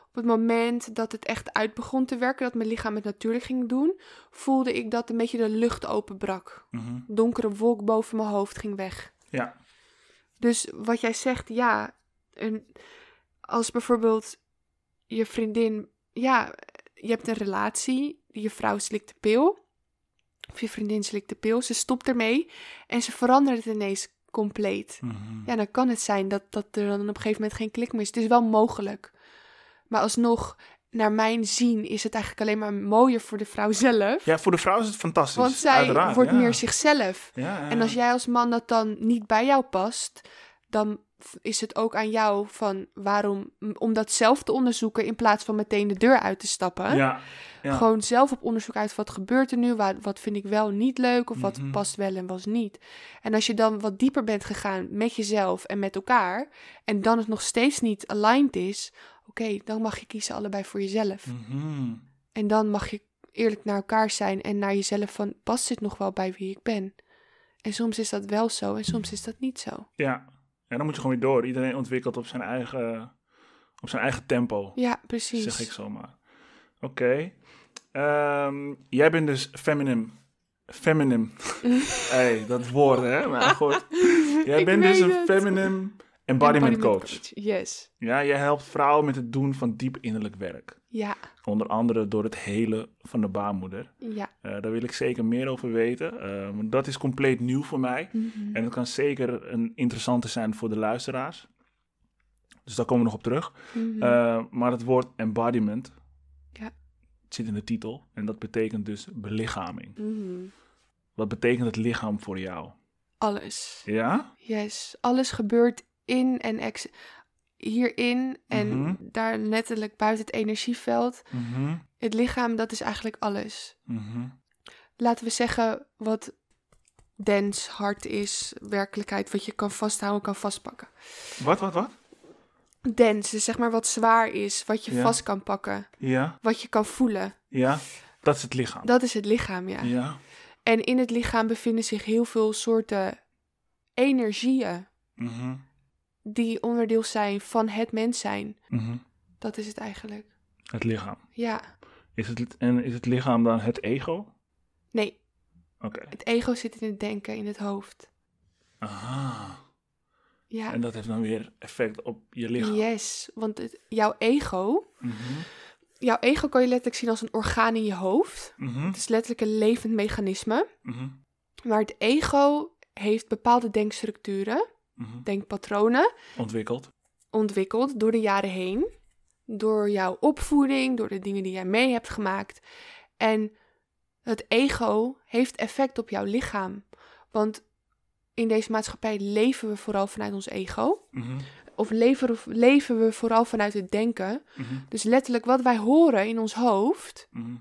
op het moment dat het echt uit begon te werken, dat mijn lichaam het natuurlijk ging doen, voelde ik dat een beetje de lucht openbrak. Mhm. Donkere wolk boven mijn hoofd ging weg. Ja. Dus wat jij zegt, ja, een, als bijvoorbeeld je vriendin, ja, je hebt een relatie, je vrouw slikt de pil, of je vriendin slikt de pil, ze stopt ermee en ze verandert het ineens compleet. Mhm. Ja, dan kan het zijn dat, dat er dan op een gegeven moment geen klik meer is. Het is wel mogelijk. Maar alsnog, naar mijn zien, is het eigenlijk alleen maar mooier voor de vrouw zelf. Ja, voor de vrouw is het fantastisch. want zij uiteraard, wordt ja. meer zichzelf. Ja, ja, En als jij als man dat dan niet bij jou past, dan is het ook aan jou van waarom, om dat zelf te onderzoeken in plaats van meteen de deur uit te stappen. Ja, ja. Gewoon zelf op onderzoek uit wat gebeurt er nu, wat, wat vind ik wel niet leuk of wat Mhm. past wel en wat niet. En als je dan wat dieper bent gegaan met jezelf en met elkaar en dan het nog steeds niet aligned is, oké, dan mag je kiezen allebei voor jezelf. Mhm. En dan mag je eerlijk naar elkaar zijn en naar jezelf van, past dit nog wel bij wie ik ben? En soms is dat wel zo en soms is dat niet zo. Ja. Ja, dan moet je gewoon weer door. Iedereen ontwikkelt op zijn eigen, op zijn eigen tempo, Ja, precies. zeg ik zomaar. Oké. Ehm, jij bent dus feminine. Feminine. hey, dat woord, hè? Maar goed. Jij bent dus een feminine embodiment coach. Yes. Ja, jij helpt vrouwen met het doen van diep innerlijk werk. Ja, Onder andere door het hele van de baarmoeder. ja. Eh, daar wil ik zeker meer over weten. Eh, dat is compleet nieuw voor mij. Mhm. En het kan zeker een interessante zijn voor de luisteraars. Dus daar komen we nog op terug. Mhm. Eh, maar het woord embodiment Ja. zit in de titel. En dat betekent dus belichaming. Mhm. Wat betekent het lichaam voor jou? Alles. Ja? Yes, alles gebeurt in en ex hierin en Mhm. daar letterlijk buiten het energieveld. Mhm, Het lichaam, dat is eigenlijk alles. mhm. Laten we zeggen wat dens, hard is, werkelijkheid, wat je kan vasthouden, kan vastpakken. Wat, wat, wat? Dens, dus zeg maar wat zwaar is, wat je Ja. vast kan pakken, Ja, wat je kan voelen. ja. Dat is het lichaam. Dat is het lichaam, ja. Ja. En in het lichaam bevinden zich heel veel soorten energieën die onderdeel zijn van het mens zijn. mhm. Dat is het eigenlijk. Het lichaam. Ja. Is het, en is het lichaam dan het ego? Nee, Oké. het ego zit in het denken, in het hoofd. Aha. Ja. En dat heeft dan weer effect op je lichaam. Yes, want het, jouw ego, Mhm, jouw ego kan je letterlijk zien als een orgaan in je hoofd. mhm, Het is letterlijk een levend mechanisme. Maar het ego heeft bepaalde denkstructuren. Mhm. denkpatronen Ontwikkeld. ontwikkeld door de jaren heen. Door jouw opvoeding, door de dingen die jij mee hebt gemaakt. En het ego heeft effect op jouw lichaam. Want in deze maatschappij leven we vooral vanuit ons ego. Mhm. Of leven, leven we vooral vanuit het denken. Mhm. Dus letterlijk wat wij horen in ons hoofd, Mhm.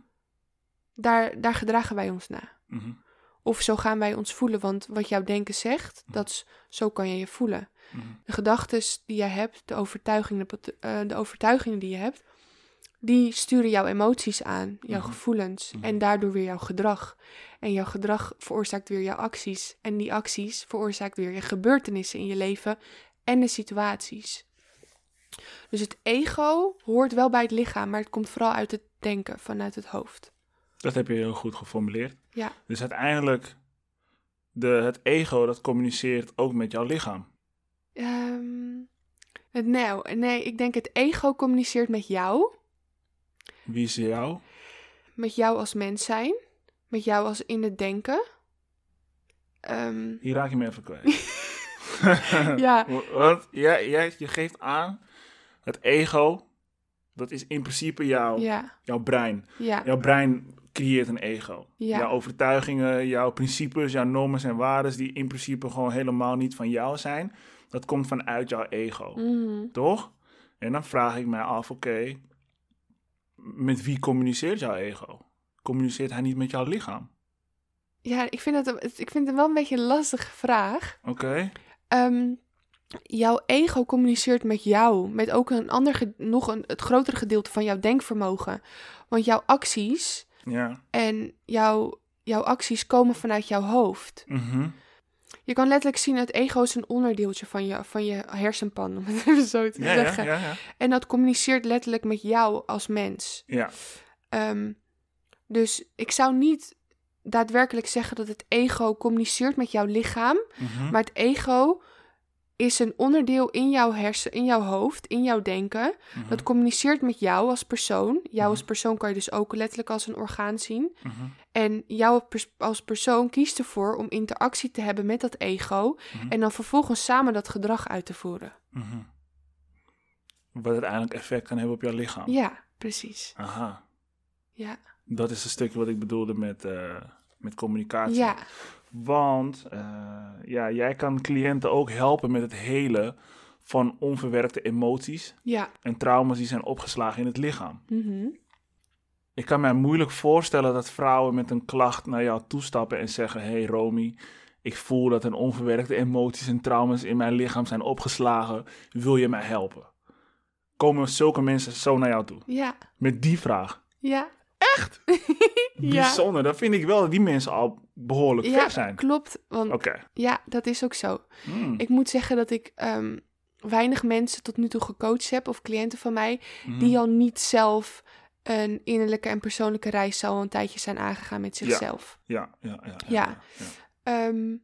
daar, daar gedragen wij ons naar. Mhm. Of zo gaan wij ons voelen, want wat jouw denken zegt, dat is, zo kan je je voelen. Mhm. De gedachten die je hebt, de overtuigingen, de, eh, de overtuigingen die je hebt, die sturen jouw emoties aan, jouw Mhm. gevoelens Mhm. en daardoor weer jouw gedrag. En jouw gedrag veroorzaakt weer jouw acties. En die acties veroorzaakt weer je gebeurtenissen in je leven en de situaties. Dus het ego hoort wel bij het lichaam, maar het komt vooral uit het denken, vanuit het hoofd. Dat heb je heel goed geformuleerd. Ja. Dus uiteindelijk, de, het ego dat communiceert ook met jouw lichaam. Ehm, het, nou, nee, ik denk het ego communiceert met jou. Wie is jou? Met jou als mens zijn. Met jou als in het denken. Ehm, Hier raak je me even kwijt. ja, Want jij, jij, je geeft aan, het ego, dat is in principe jouw, ja, jouw brein. ja, Jouw brein creëert een ego. Ja. Jouw overtuigingen, jouw principes, jouw normen en waarden, die in principe gewoon helemaal niet van jou zijn, dat komt vanuit jouw ego. Mhm. Toch? En dan vraag ik mij af, oké, met wie communiceert jouw ego? Communiceert hij niet met jouw lichaam? ja ik, vind het, ik vind het wel een beetje een lastige vraag. Oké? Ehm, jouw ego communiceert met jou. Met ook een ander, nog een, het grotere gedeelte van jouw denkvermogen. Want jouw acties Ja. en jouw, jouw acties komen vanuit jouw hoofd. Mhm. Je kan letterlijk zien, het ego is een onderdeeltje van je, van je hersenpan, om het even zo te Ja, zeggen. ja, ja. En dat communiceert letterlijk met jou als mens. Ja. Ehm, dus ik zou niet daadwerkelijk zeggen dat het ego communiceert met jouw lichaam, Mhm. maar het ego is een onderdeel in jouw hersen, in jouw hoofd, in jouw denken. Mhm. Dat communiceert met jou als persoon. Jou als Mhm. persoon kan je dus ook letterlijk als een orgaan zien. Mhm. En jou als persoon kiest ervoor om interactie te hebben met dat ego. En dan vervolgens samen dat gedrag uit te voeren. Wat uiteindelijk effect kan hebben op jouw lichaam. Ja, precies. Aha. Ja. Dat is een stukje wat ik bedoelde met, eh, met communicatie. Ja. Want eh, ja, jij kan cliënten ook helpen met het helen van onverwerkte emoties Ja. en trauma's die zijn opgeslagen in het lichaam. Mhm. Ik kan mij moeilijk voorstellen dat vrouwen met een klacht naar jou toestappen en zeggen: Hey Romy, ik voel dat er onverwerkte emoties en trauma's in mijn lichaam zijn opgeslagen. Wil je mij helpen? Komen zulke mensen zo naar jou toe? Ja. Met die vraag. Ja. Echt? Ja. Bijzonder. Dan vind ik wel dat die mensen al behoorlijk Ja, ver zijn. klopt. Want ja, dat is ook zo. Hmm. Ik moet zeggen dat ik ehm, weinig mensen tot nu toe gecoacht heb, of cliënten van mij, die al niet zelf een innerlijke en persoonlijke reis al een tijdje zijn aangegaan met zichzelf. Ja, ja, ja. Ja. ja. Ehm,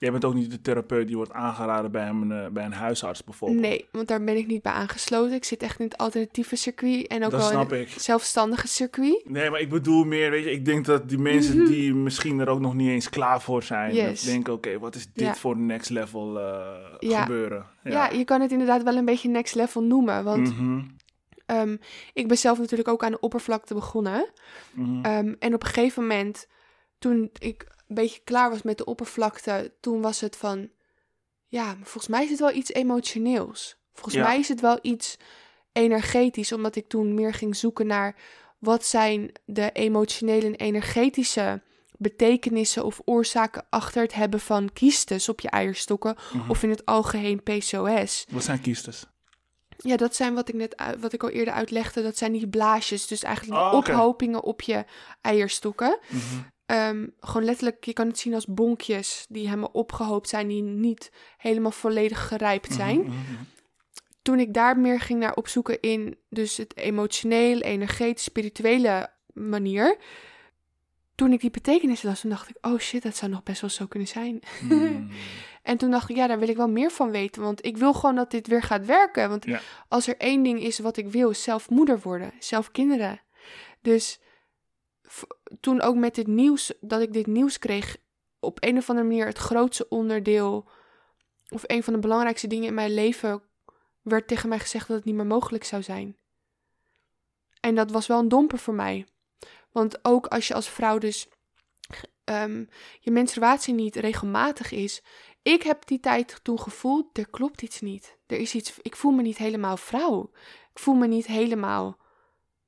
Jij bent ook niet de therapeut die wordt aangeraden bij een, eh, bij een huisarts bijvoorbeeld. nee, want daar ben ik niet bij aangesloten. Ik zit echt in het alternatieve circuit en ook Dat wel in het ik. zelfstandige circuit. Nee, maar ik bedoel meer, weet je, ik denk dat die mensen die misschien er ook nog niet eens klaar voor zijn, Mhm. Yes. denken, oké, wat is dit Ja. voor next level eh, Ja. gebeuren? Ja. je kan het inderdaad wel een beetje next level noemen. Want Mhm, ehm, ik ben zelf natuurlijk ook aan de oppervlakte begonnen. mhm. Ehm, en op een gegeven moment, toen ik een beetje klaar was met de oppervlakte, toen was het van, ja, maar volgens mij is het wel iets emotioneels. Volgens Ja. mij is het wel iets energetisch, omdat ik toen meer ging zoeken naar wat zijn de emotionele en energetische betekenissen of oorzaken achter het hebben van kiestes op je eierstokken Mhm. of in het algeheen PCOS. Wat zijn kiestes? Ja, dat zijn wat ik net wat ik al eerder uitlegde. Dat zijn die blaasjes. Dus eigenlijk Oh, ophopingen op je eierstokken. Mhm, Ehm, gewoon letterlijk, je kan het zien als bonkjes die helemaal opgehoopt zijn, die niet helemaal volledig gerijpt zijn. mhm, mhm. Toen ik daar meer ging naar opzoeken in dus het emotioneel, energetisch, spirituele manier. Toen ik die betekenis las, toen dacht ik, oh shit, dat zou nog best wel zo kunnen zijn. Mm. En toen dacht ik, ja, daar wil ik wel meer van weten. Want ik wil gewoon dat dit weer gaat werken. Want Ja. als er één ding is wat ik wil, is zelf moeder worden. Zelf kinderen. Dus toen ook met dit nieuws, dat ik dit nieuws kreeg, op een of andere manier het grootste onderdeel of een van de belangrijkste dingen in mijn leven, werd tegen mij gezegd dat het niet meer mogelijk zou zijn. En dat was wel een domper voor mij. Want ook als je als vrouw dus ehm, je menstruatie niet regelmatig is. Ik heb die tijd toen gevoeld, er klopt iets niet. Er is iets, ik voel me niet helemaal vrouw. Ik voel me niet helemaal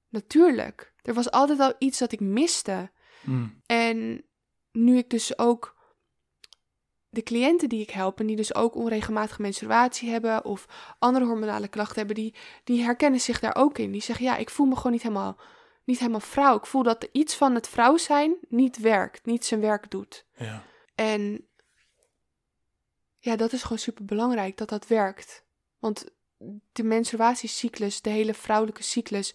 natuurlijk. Er was altijd al iets dat ik miste. Mm. En nu ik dus ook de cliënten die ik help en die dus ook onregelmatige menstruatie hebben of andere hormonale klachten hebben, die, die herkennen zich daar ook in. Die zeggen, ja, ik voel me gewoon niet helemaal, niet helemaal vrouw. Ik voel dat iets van het vrouw zijn niet werkt, niet zijn werk doet. Ja. En ja, dat is gewoon super belangrijk dat dat werkt. Want de menstruatiecyclus, de hele vrouwelijke cyclus,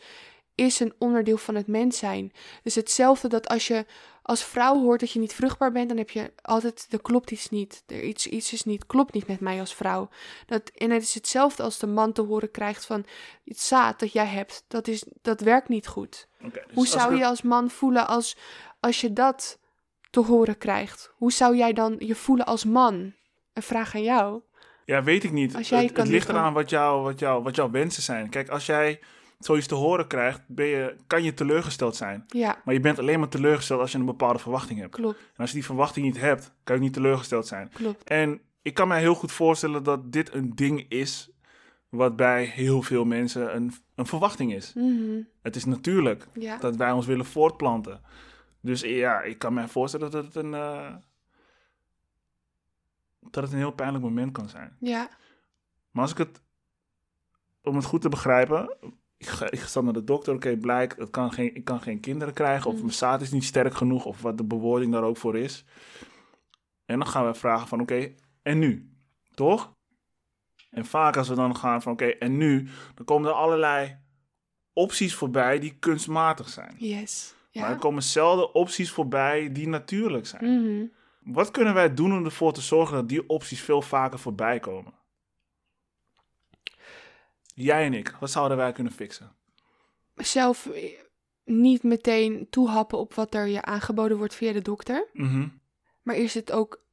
is een onderdeel van het mens zijn. Dus hetzelfde dat als je als vrouw hoort dat je niet vruchtbaar bent, dan heb je altijd, er klopt iets niet. Er iets, iets is niet, klopt niet met mij als vrouw. Dat, en het is hetzelfde als de man te horen krijgt van het zaad dat jij hebt, dat, is, dat werkt niet goed. Dus Hoe zou ik je als man voelen als, als je dat te horen krijgt? Hoe zou jij dan je voelen als man? Een vraag aan jou. Ja, weet ik niet. Als jij het, het ligt eraan wat, jou, wat, jou, wat jouw wensen zijn. Kijk, als jij zoiets te horen krijgt, ben je, kan je teleurgesteld zijn. Ja, Maar je bent alleen maar teleurgesteld als je een bepaalde verwachting hebt. klopt, En als je die verwachting niet hebt, kan je niet teleurgesteld zijn. klopt. En ik kan mij heel goed voorstellen dat dit een ding is wat bij heel veel mensen een, een verwachting is. Mhm, Het is natuurlijk Ja, dat wij ons willen voortplanten. Dus ja, ik kan mij voorstellen dat het een, eh, dat het een heel pijnlijk moment kan zijn. ja, Maar als ik het, om het goed te begrijpen, ik ga, ik ga naar de dokter, oké, blijkt, het kan geen, ik kan geen kinderen krijgen, of Mm. mijn zaad is niet sterk genoeg, of wat de bewoording daar ook voor is. En dan gaan we vragen van, oké, en nu? Toch? En vaak als we dan gaan van, oké, en nu? Dan komen er allerlei opties voorbij die kunstmatig zijn. yes. Maar er Ja. komen zelden opties voorbij die natuurlijk zijn. Mhm. Wat kunnen wij doen om ervoor te zorgen dat die opties veel vaker voorbij komen? Jij en ik, wat zouden wij kunnen fixen? Zelf eh, niet meteen toehappen op wat er je aangeboden wordt via de dokter. Mhm, Maar eerst het ook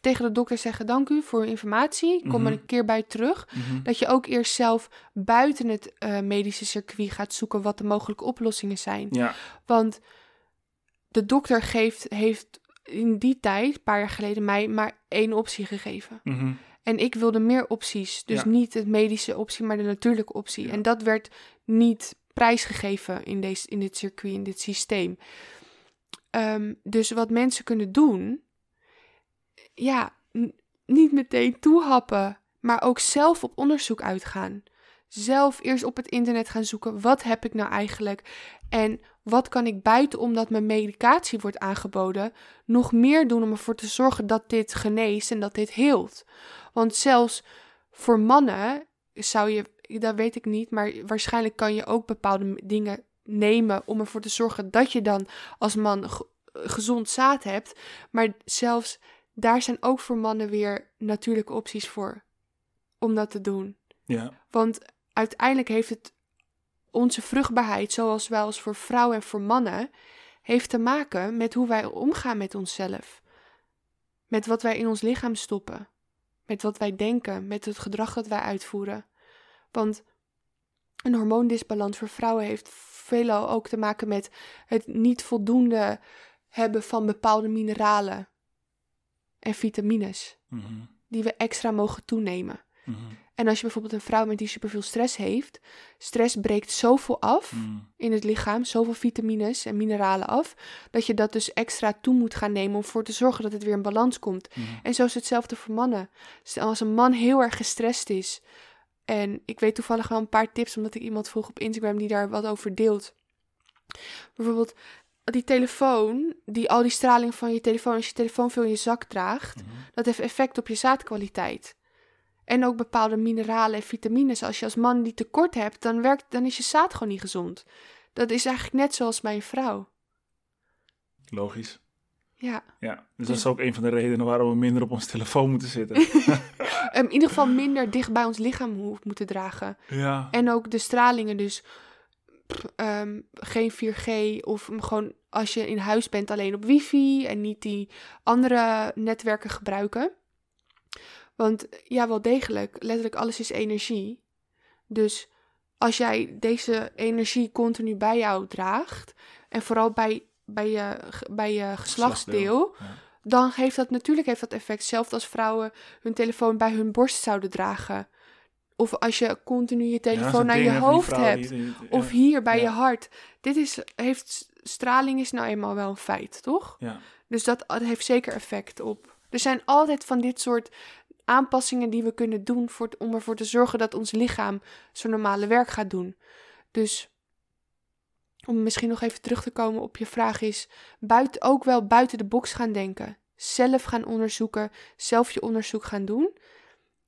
tegen de dokter zeggen: Dank u voor uw informatie. Ik kom Mhm. er een keer bij terug. mhm. Dat je ook eerst zelf buiten het eh, medische circuit gaat zoeken wat de mogelijke oplossingen zijn. Ja, Want de dokter geeft, heeft in die tijd, een paar jaar geleden, mij maar één optie gegeven. En ik wilde meer opties. Dus Ja. niet de medische optie, maar de natuurlijke optie. Ja. En dat werd niet prijsgegeven in, deze, in dit circuit, in dit systeem. Ehm, dus wat mensen kunnen doen, ja, niet meteen toehappen, maar ook zelf op onderzoek uitgaan. Zelf eerst op het internet gaan zoeken, wat heb ik nou eigenlijk? En wat kan ik buiten omdat mijn medicatie wordt aangeboden, nog meer doen om ervoor te zorgen dat dit geneest en dat dit heelt? Want zelfs voor mannen zou je, dat weet ik niet, maar waarschijnlijk kan je ook bepaalde dingen nemen om ervoor te zorgen dat je dan als man ge- gezond zaad hebt. Maar zelfs daar zijn ook voor mannen weer natuurlijke opties voor om dat te doen. ja, Want uiteindelijk heeft het onze vruchtbaarheid, zoals wel als voor vrouwen en voor mannen, heeft te maken met hoe wij omgaan met onszelf. Met wat wij in ons lichaam stoppen. Met wat wij denken, met het gedrag dat wij uitvoeren. Want een hormoondisbalans voor vrouwen heeft veelal ook te maken met het niet voldoende hebben van bepaalde mineralen en vitamines mhm, die we extra mogen toenemen. Mhm, En als je bijvoorbeeld een vrouw bent die superveel stress heeft, stress breekt zoveel af mhm. in het lichaam, zoveel vitamines en mineralen af, dat je dat dus extra toe moet gaan nemen om voor te zorgen dat het weer in balans komt. Mhm. En zo is hetzelfde voor mannen. Stel als een man heel erg gestrest is, en ik weet toevallig wel een paar tips, omdat ik iemand vroeg op Instagram die daar wat over deelt. Bijvoorbeeld die telefoon, die al die straling van je telefoon, als je telefoon veel in je zak draagt, dat heeft effect op je zaadkwaliteit. En ook bepaalde mineralen en vitamines. Als je als man die tekort hebt, dan, werkt, dan is je zaad gewoon niet gezond. Dat is eigenlijk net zoals bij een vrouw. Logisch. Ja. Ja, dus dat is ook een van de redenen waarom we minder op ons telefoon moeten zitten. Ehm, in ieder geval minder dicht bij ons lichaam moeten dragen. ja, En ook de stralingen, dus ehm, geen 4G of gewoon als je in huis bent alleen op wifi en niet die andere netwerken gebruiken. Want ja, wel degelijk, letterlijk alles is energie. Dus als jij deze energie continu bij jou draagt, en vooral bij, bij, je, bij je geslachtsdeel, Ja. dan heeft dat natuurlijk heeft dat effect. Zelfs als vrouwen hun telefoon bij hun borst zouden dragen. Of als je continu je telefoon naar je hoofd hebt. die- die- Of ja. hier bij je hart. Dit is, heeft, straling is nou eenmaal wel een feit, toch? Ja. Dus dat, dat heeft zeker effect op. Er zijn altijd van dit soort aanpassingen die we kunnen doen voor, om ervoor te zorgen dat ons lichaam zijn normale werk gaat doen. Dus om misschien nog even terug te komen op je vraag is, buiten, ook wel buiten de box gaan denken. Zelf gaan onderzoeken, zelf je onderzoek gaan doen.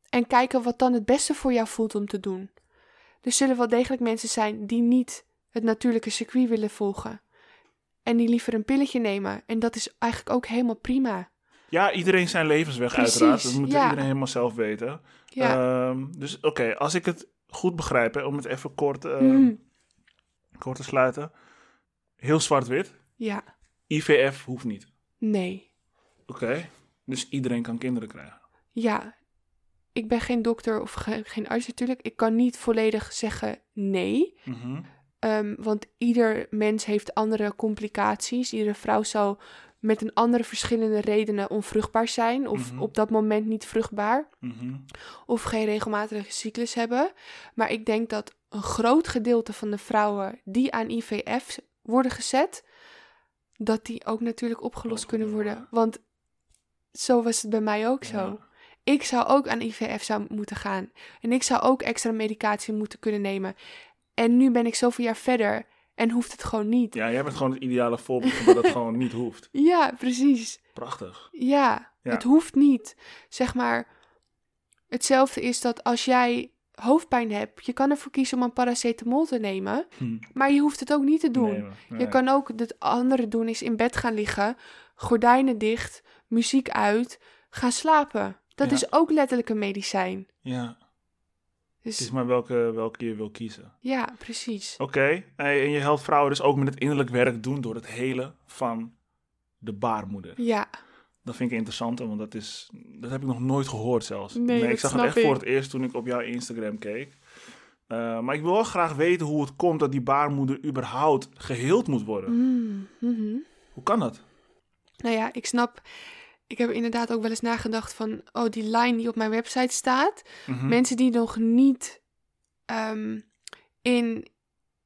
En kijken wat dan het beste voor jou voelt om te doen. Er zullen wel degelijk mensen zijn die niet het natuurlijke circuit willen volgen. En die liever een pilletje nemen. En dat is eigenlijk ook helemaal prima. Ja, iedereen zijn levensweg Precies, uiteraard. Dat moet ja. iedereen helemaal zelf weten. Ja. Ehm, dus oké, als ik het goed begrijp, hè, om het even kort, eh, Mhm. kort te sluiten. Heel zwart-wit. ja. IVF hoeft niet. Nee. Oké, dus iedereen kan kinderen krijgen. Ja. Ik ben geen dokter of ge- geen arts natuurlijk. Ik kan niet volledig zeggen nee. Mhm. Ehm, want ieder mens heeft andere complicaties. Iedere vrouw zal met een andere verschillende redenen onvruchtbaar zijn. Of Mhm. op dat moment niet vruchtbaar. Mhm. Of geen regelmatige cyclus hebben. Maar ik denk dat een groot gedeelte van de vrouwen die aan IVF worden gezet. Dat die ook natuurlijk opgelost kunnen worden. Want zo was het bij mij ook zo. Ik zou ook aan IVF zou moeten gaan. En ik zou ook extra medicatie moeten kunnen nemen. En nu ben ik zoveel jaar verder en hoeft het gewoon niet. Ja, Ja, jij bent gewoon het ideale voorbeeld van dat het gewoon niet hoeft. precies. Prachtig. Ja, Ja. het hoeft niet. Zeg maar, hetzelfde is dat als jij hoofdpijn hebt, je kan ervoor kiezen om een paracetamol te nemen, Hm. maar je hoeft het ook niet te doen. Nee, Je kan ook het andere doen, is in bed gaan liggen, gordijnen dicht, muziek uit, gaan slapen. Dat Ja. is ook letterlijk een medicijn. Ja, het Dus is maar welke, welke je wil kiezen. ja, precies. Oké, en je helpt vrouwen dus ook met het innerlijk werk doen door het helen van de baarmoeder. Ja, Dat vind ik interessant, want dat, is, dat heb ik nog nooit gehoord zelfs. Nee, ik zag het echt voor het eerst toen ik op jouw Instagram keek. Eh, maar ik wil wel graag weten hoe het komt dat die baarmoeder überhaupt geheeld moet worden. Mm, mhm. Hoe kan dat? Nou ja, ik snap. Ik heb inderdaad ook wel eens nagedacht van, oh, die line die op mijn website staat. Mhm. Mensen die nog niet ehm, in,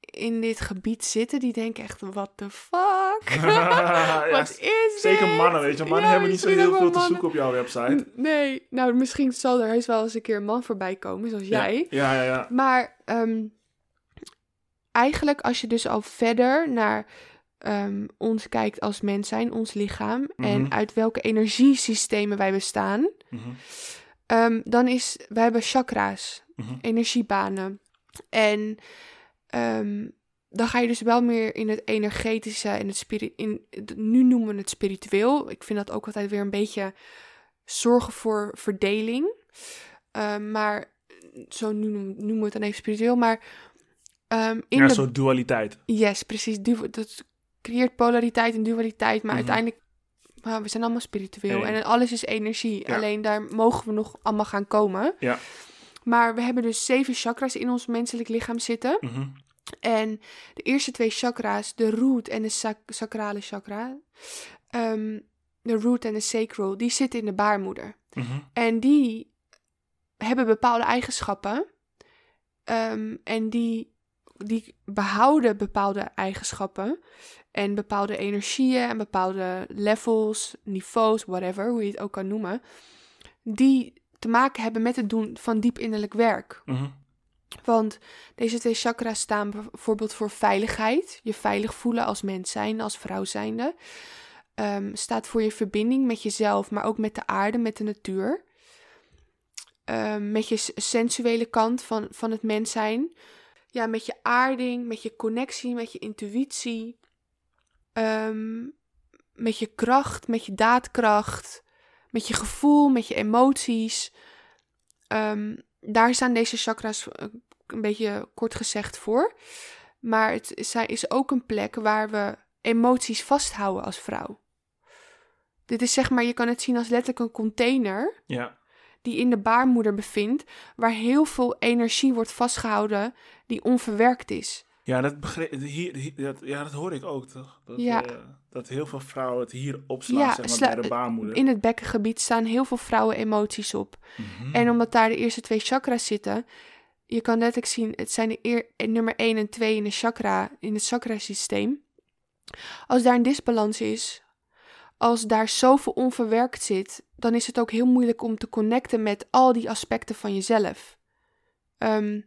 in dit gebied zitten, die denken echt, what the fuck? Ja, Wat is Zeker dit? mannen, weet je. Mannen Ja, hebben niet zo heel veel te zoeken op jouw website. N- Nee, nou misschien zal er heus wel eens een keer een man voorbij komen, zoals jij. Ja, ja, ja. Maar ehm, eigenlijk als je dus al verder naar ehm, ons kijkt als mens zijn, ons lichaam, Mhm. en uit welke energiesystemen wij bestaan, Mhm, ehm, dan is, we hebben chakra's, mhm. energiebanen. En ehm, dan ga je dus wel meer in het energetische en het spirit. In, nu noemen we het spiritueel. Ik vind dat ook altijd weer een beetje zorgen voor verdeling. Maar zo nu noem- noemen we het dan even spiritueel. Maar in Ja, de zo'n dualiteit. Yes, precies. Du- dat creëert polariteit en dualiteit, maar Mhm. uiteindelijk, nou, we zijn allemaal spiritueel en alles is energie. Ja. Alleen daar mogen we nog allemaal gaan komen. Ja. Maar we hebben dus zeven chakras in ons menselijk lichaam zitten. Mhm, En de eerste twee chakra's, de root en de sac- sacrale chakra, ehm, de root en de sacral, die zitten in de baarmoeder. mhm. En die hebben bepaalde eigenschappen. Ehm, en die, die behouden bepaalde eigenschappen. En bepaalde energieën en bepaalde levels, niveaus, whatever, hoe je het ook kan noemen. Die te maken hebben met het doen van diep innerlijk werk. Mhm. Want deze twee chakras staan bijvoorbeeld voor veiligheid. Je veilig voelen als mens zijnde, als vrouw zijnde. Ehm, staat voor je verbinding met jezelf, maar ook met de aarde, met de natuur. Ehm, met je sensuele kant van, van het mens zijn. Ja, met je aarding, met je connectie, met je intuïtie. Ehm, met je kracht, met je daadkracht. Met je gevoel, met je emoties. Ehm, daar staan deze chakras eh, een beetje kort gezegd voor. Maar het is, ook een plek waar we emoties vasthouden als vrouw. Dit is zeg maar, je kan het zien als letterlijk een container Ja. Die in de baarmoeder bevindt, waar heel veel energie wordt vastgehouden die onverwerkt is. Ja, dat, begreep, hier, hier- dat, ja, dat hoor ik ook, toch? Dat, Ja. eh, dat heel veel vrouwen het hier opslaan, Ja, zeg maar, sla- bij de baarmoeder. In het bekkengebied staan heel veel vrouwen emoties op. Mhm. En omdat daar de eerste twee chakras zitten, je kan letterlijk zien, het zijn de eer, eh, nummer 1 en 2 in de chakra, in het chakrasysteem. Als daar een disbalans is, als daar zoveel onverwerkt zit, dan is het ook heel moeilijk om te connecten met al die aspecten van jezelf. Ehm,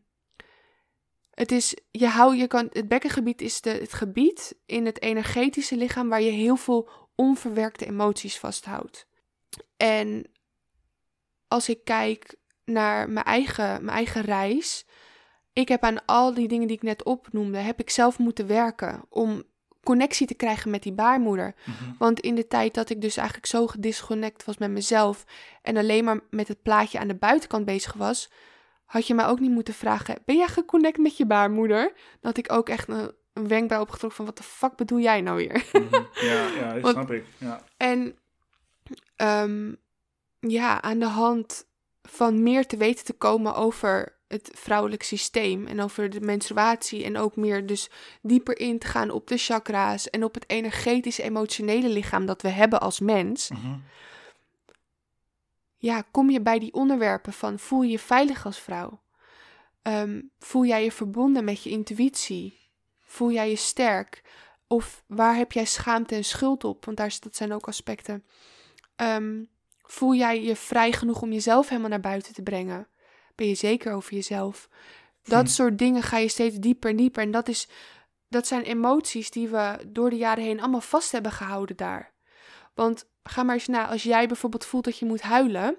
het is, je hou, je kan, het bekkengebied is de, het gebied in het energetische lichaam waar je heel veel onverwerkte emoties vasthoudt. En als ik kijk naar mijn eigen, mijn eigen reis, ik heb aan al die dingen die ik net opnoemde, heb ik zelf moeten werken om connectie te krijgen met die baarmoeder. Mhm. Want in de tijd dat ik dus eigenlijk zo gedisconnect was met mezelf en alleen maar met het plaatje aan de buitenkant bezig was, had je mij ook niet moeten vragen: ben jij geconnect met je baarmoeder? Dat ik ook echt een, een wenkbrauw opgetrokken van: wat de fuck bedoel jij nou weer? Mhm. Ja, ja, dat Want- snap ik. Ja. En ehm, ja, aan de hand van meer te weten te komen over het vrouwelijk systeem en over de menstruatie en ook meer dus dieper in te gaan op de chakra's en op het energetisch emotionele lichaam dat we hebben als mens. Mhm. Ja, kom je bij die onderwerpen van voel je je veilig als vrouw? Ehm, voel jij je verbonden met je intuïtie? Voel jij je sterk? Of waar heb jij schaamte en schuld op? Want daar, dat zijn ook aspecten. Ehm, voel jij je vrij genoeg om jezelf helemaal naar buiten te brengen? Ben je zeker over jezelf? Dat Hm. soort dingen ga je steeds dieper en dieper. En dat, is, dat zijn emoties die we door de jaren heen allemaal vast hebben gehouden daar. Want ga maar eens na, als jij bijvoorbeeld voelt dat je moet huilen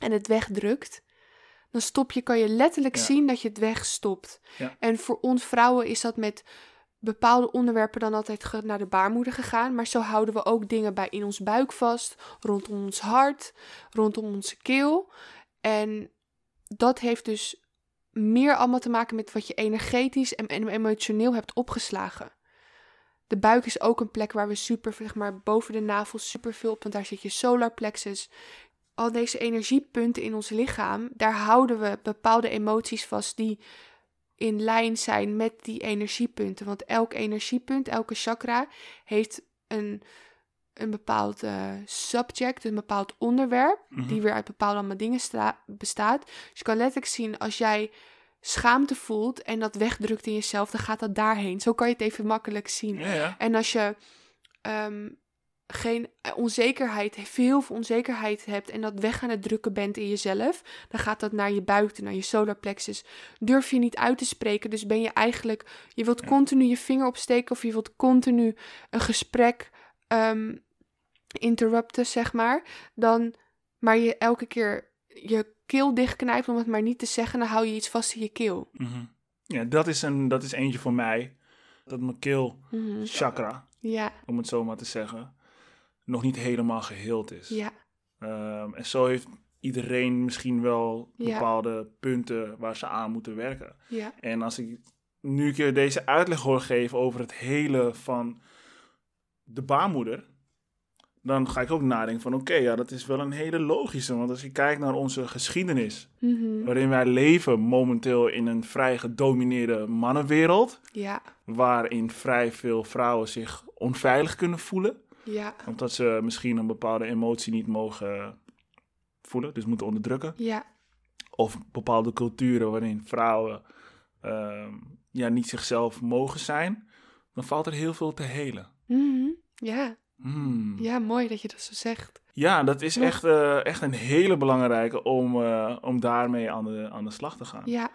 en het wegdrukt, dan stop je, kan je letterlijk Ja. zien dat je het wegstopt. Ja. En voor ons vrouwen is dat met bepaalde onderwerpen dan altijd naar de baarmoeder gegaan. Maar zo houden we ook dingen bij in ons buik vast, rondom ons hart, rondom onze keel. En dat heeft dus meer allemaal te maken met wat je energetisch en, emotioneel hebt opgeslagen. De buik is ook een plek waar we super, zeg maar, boven de navel super veel op, want daar zit je solar plexus. Al deze energiepunten in ons lichaam, daar houden we bepaalde emoties vast die in lijn zijn met die energiepunten. Want elk energiepunt, elke chakra, heeft een, een bepaald eh, subject, een bepaald onderwerp, Mhm. die weer uit bepaalde allemaal dingen sta- bestaat. Dus je kan letterlijk zien, als jij schaamte voelt en dat wegdrukt in jezelf, dan gaat dat daarheen. Zo kan je het even makkelijk zien. Ja, ja. En als je ehm, geen eh, onzekerheid, veel onzekerheid hebt en dat weg aan het drukken bent in jezelf, dan gaat dat naar je buik, toe, naar je solar plexus. Durf je niet uit te spreken, dus ben je eigenlijk, je wilt Ja. continu je vinger opsteken of je wilt continu een gesprek ehm, interrupten, zeg maar, dan, maar je elke keer je keel dichtknijpt om het maar niet te zeggen, dan hou je iets vast in je keel. Mhm. ja dat, is een, dat is eentje voor mij. Dat mijn keel Mhm. chakra, Ja, om het zo maar te zeggen, nog niet helemaal geheeld is. ja, Ehm, en zo heeft iedereen misschien wel Ja. bepaalde punten waar ze aan moeten werken. ja, En als ik nu een keer deze uitleg hoor geven over het hele van de baarmoeder, dan ga ik ook nadenken van oké, ja, dat is wel een hele logische. Want als je kijkt naar onze geschiedenis, Mhm. waarin wij leven momenteel in een vrij gedomineerde mannenwereld, ja, waarin vrij veel vrouwen zich onveilig kunnen voelen, ja, omdat ze misschien een bepaalde emotie niet mogen voelen, dus moeten onderdrukken. ja, Of bepaalde culturen waarin vrouwen ehm, ja, niet zichzelf mogen zijn, dan valt er heel veel te helen. Mhm. ja. Hmm. Ja, mooi dat je dat zo zegt. Ja, dat is Nog- echt, eh, echt een hele belangrijke om, eh, om daarmee aan de, aan de slag te gaan. Ja.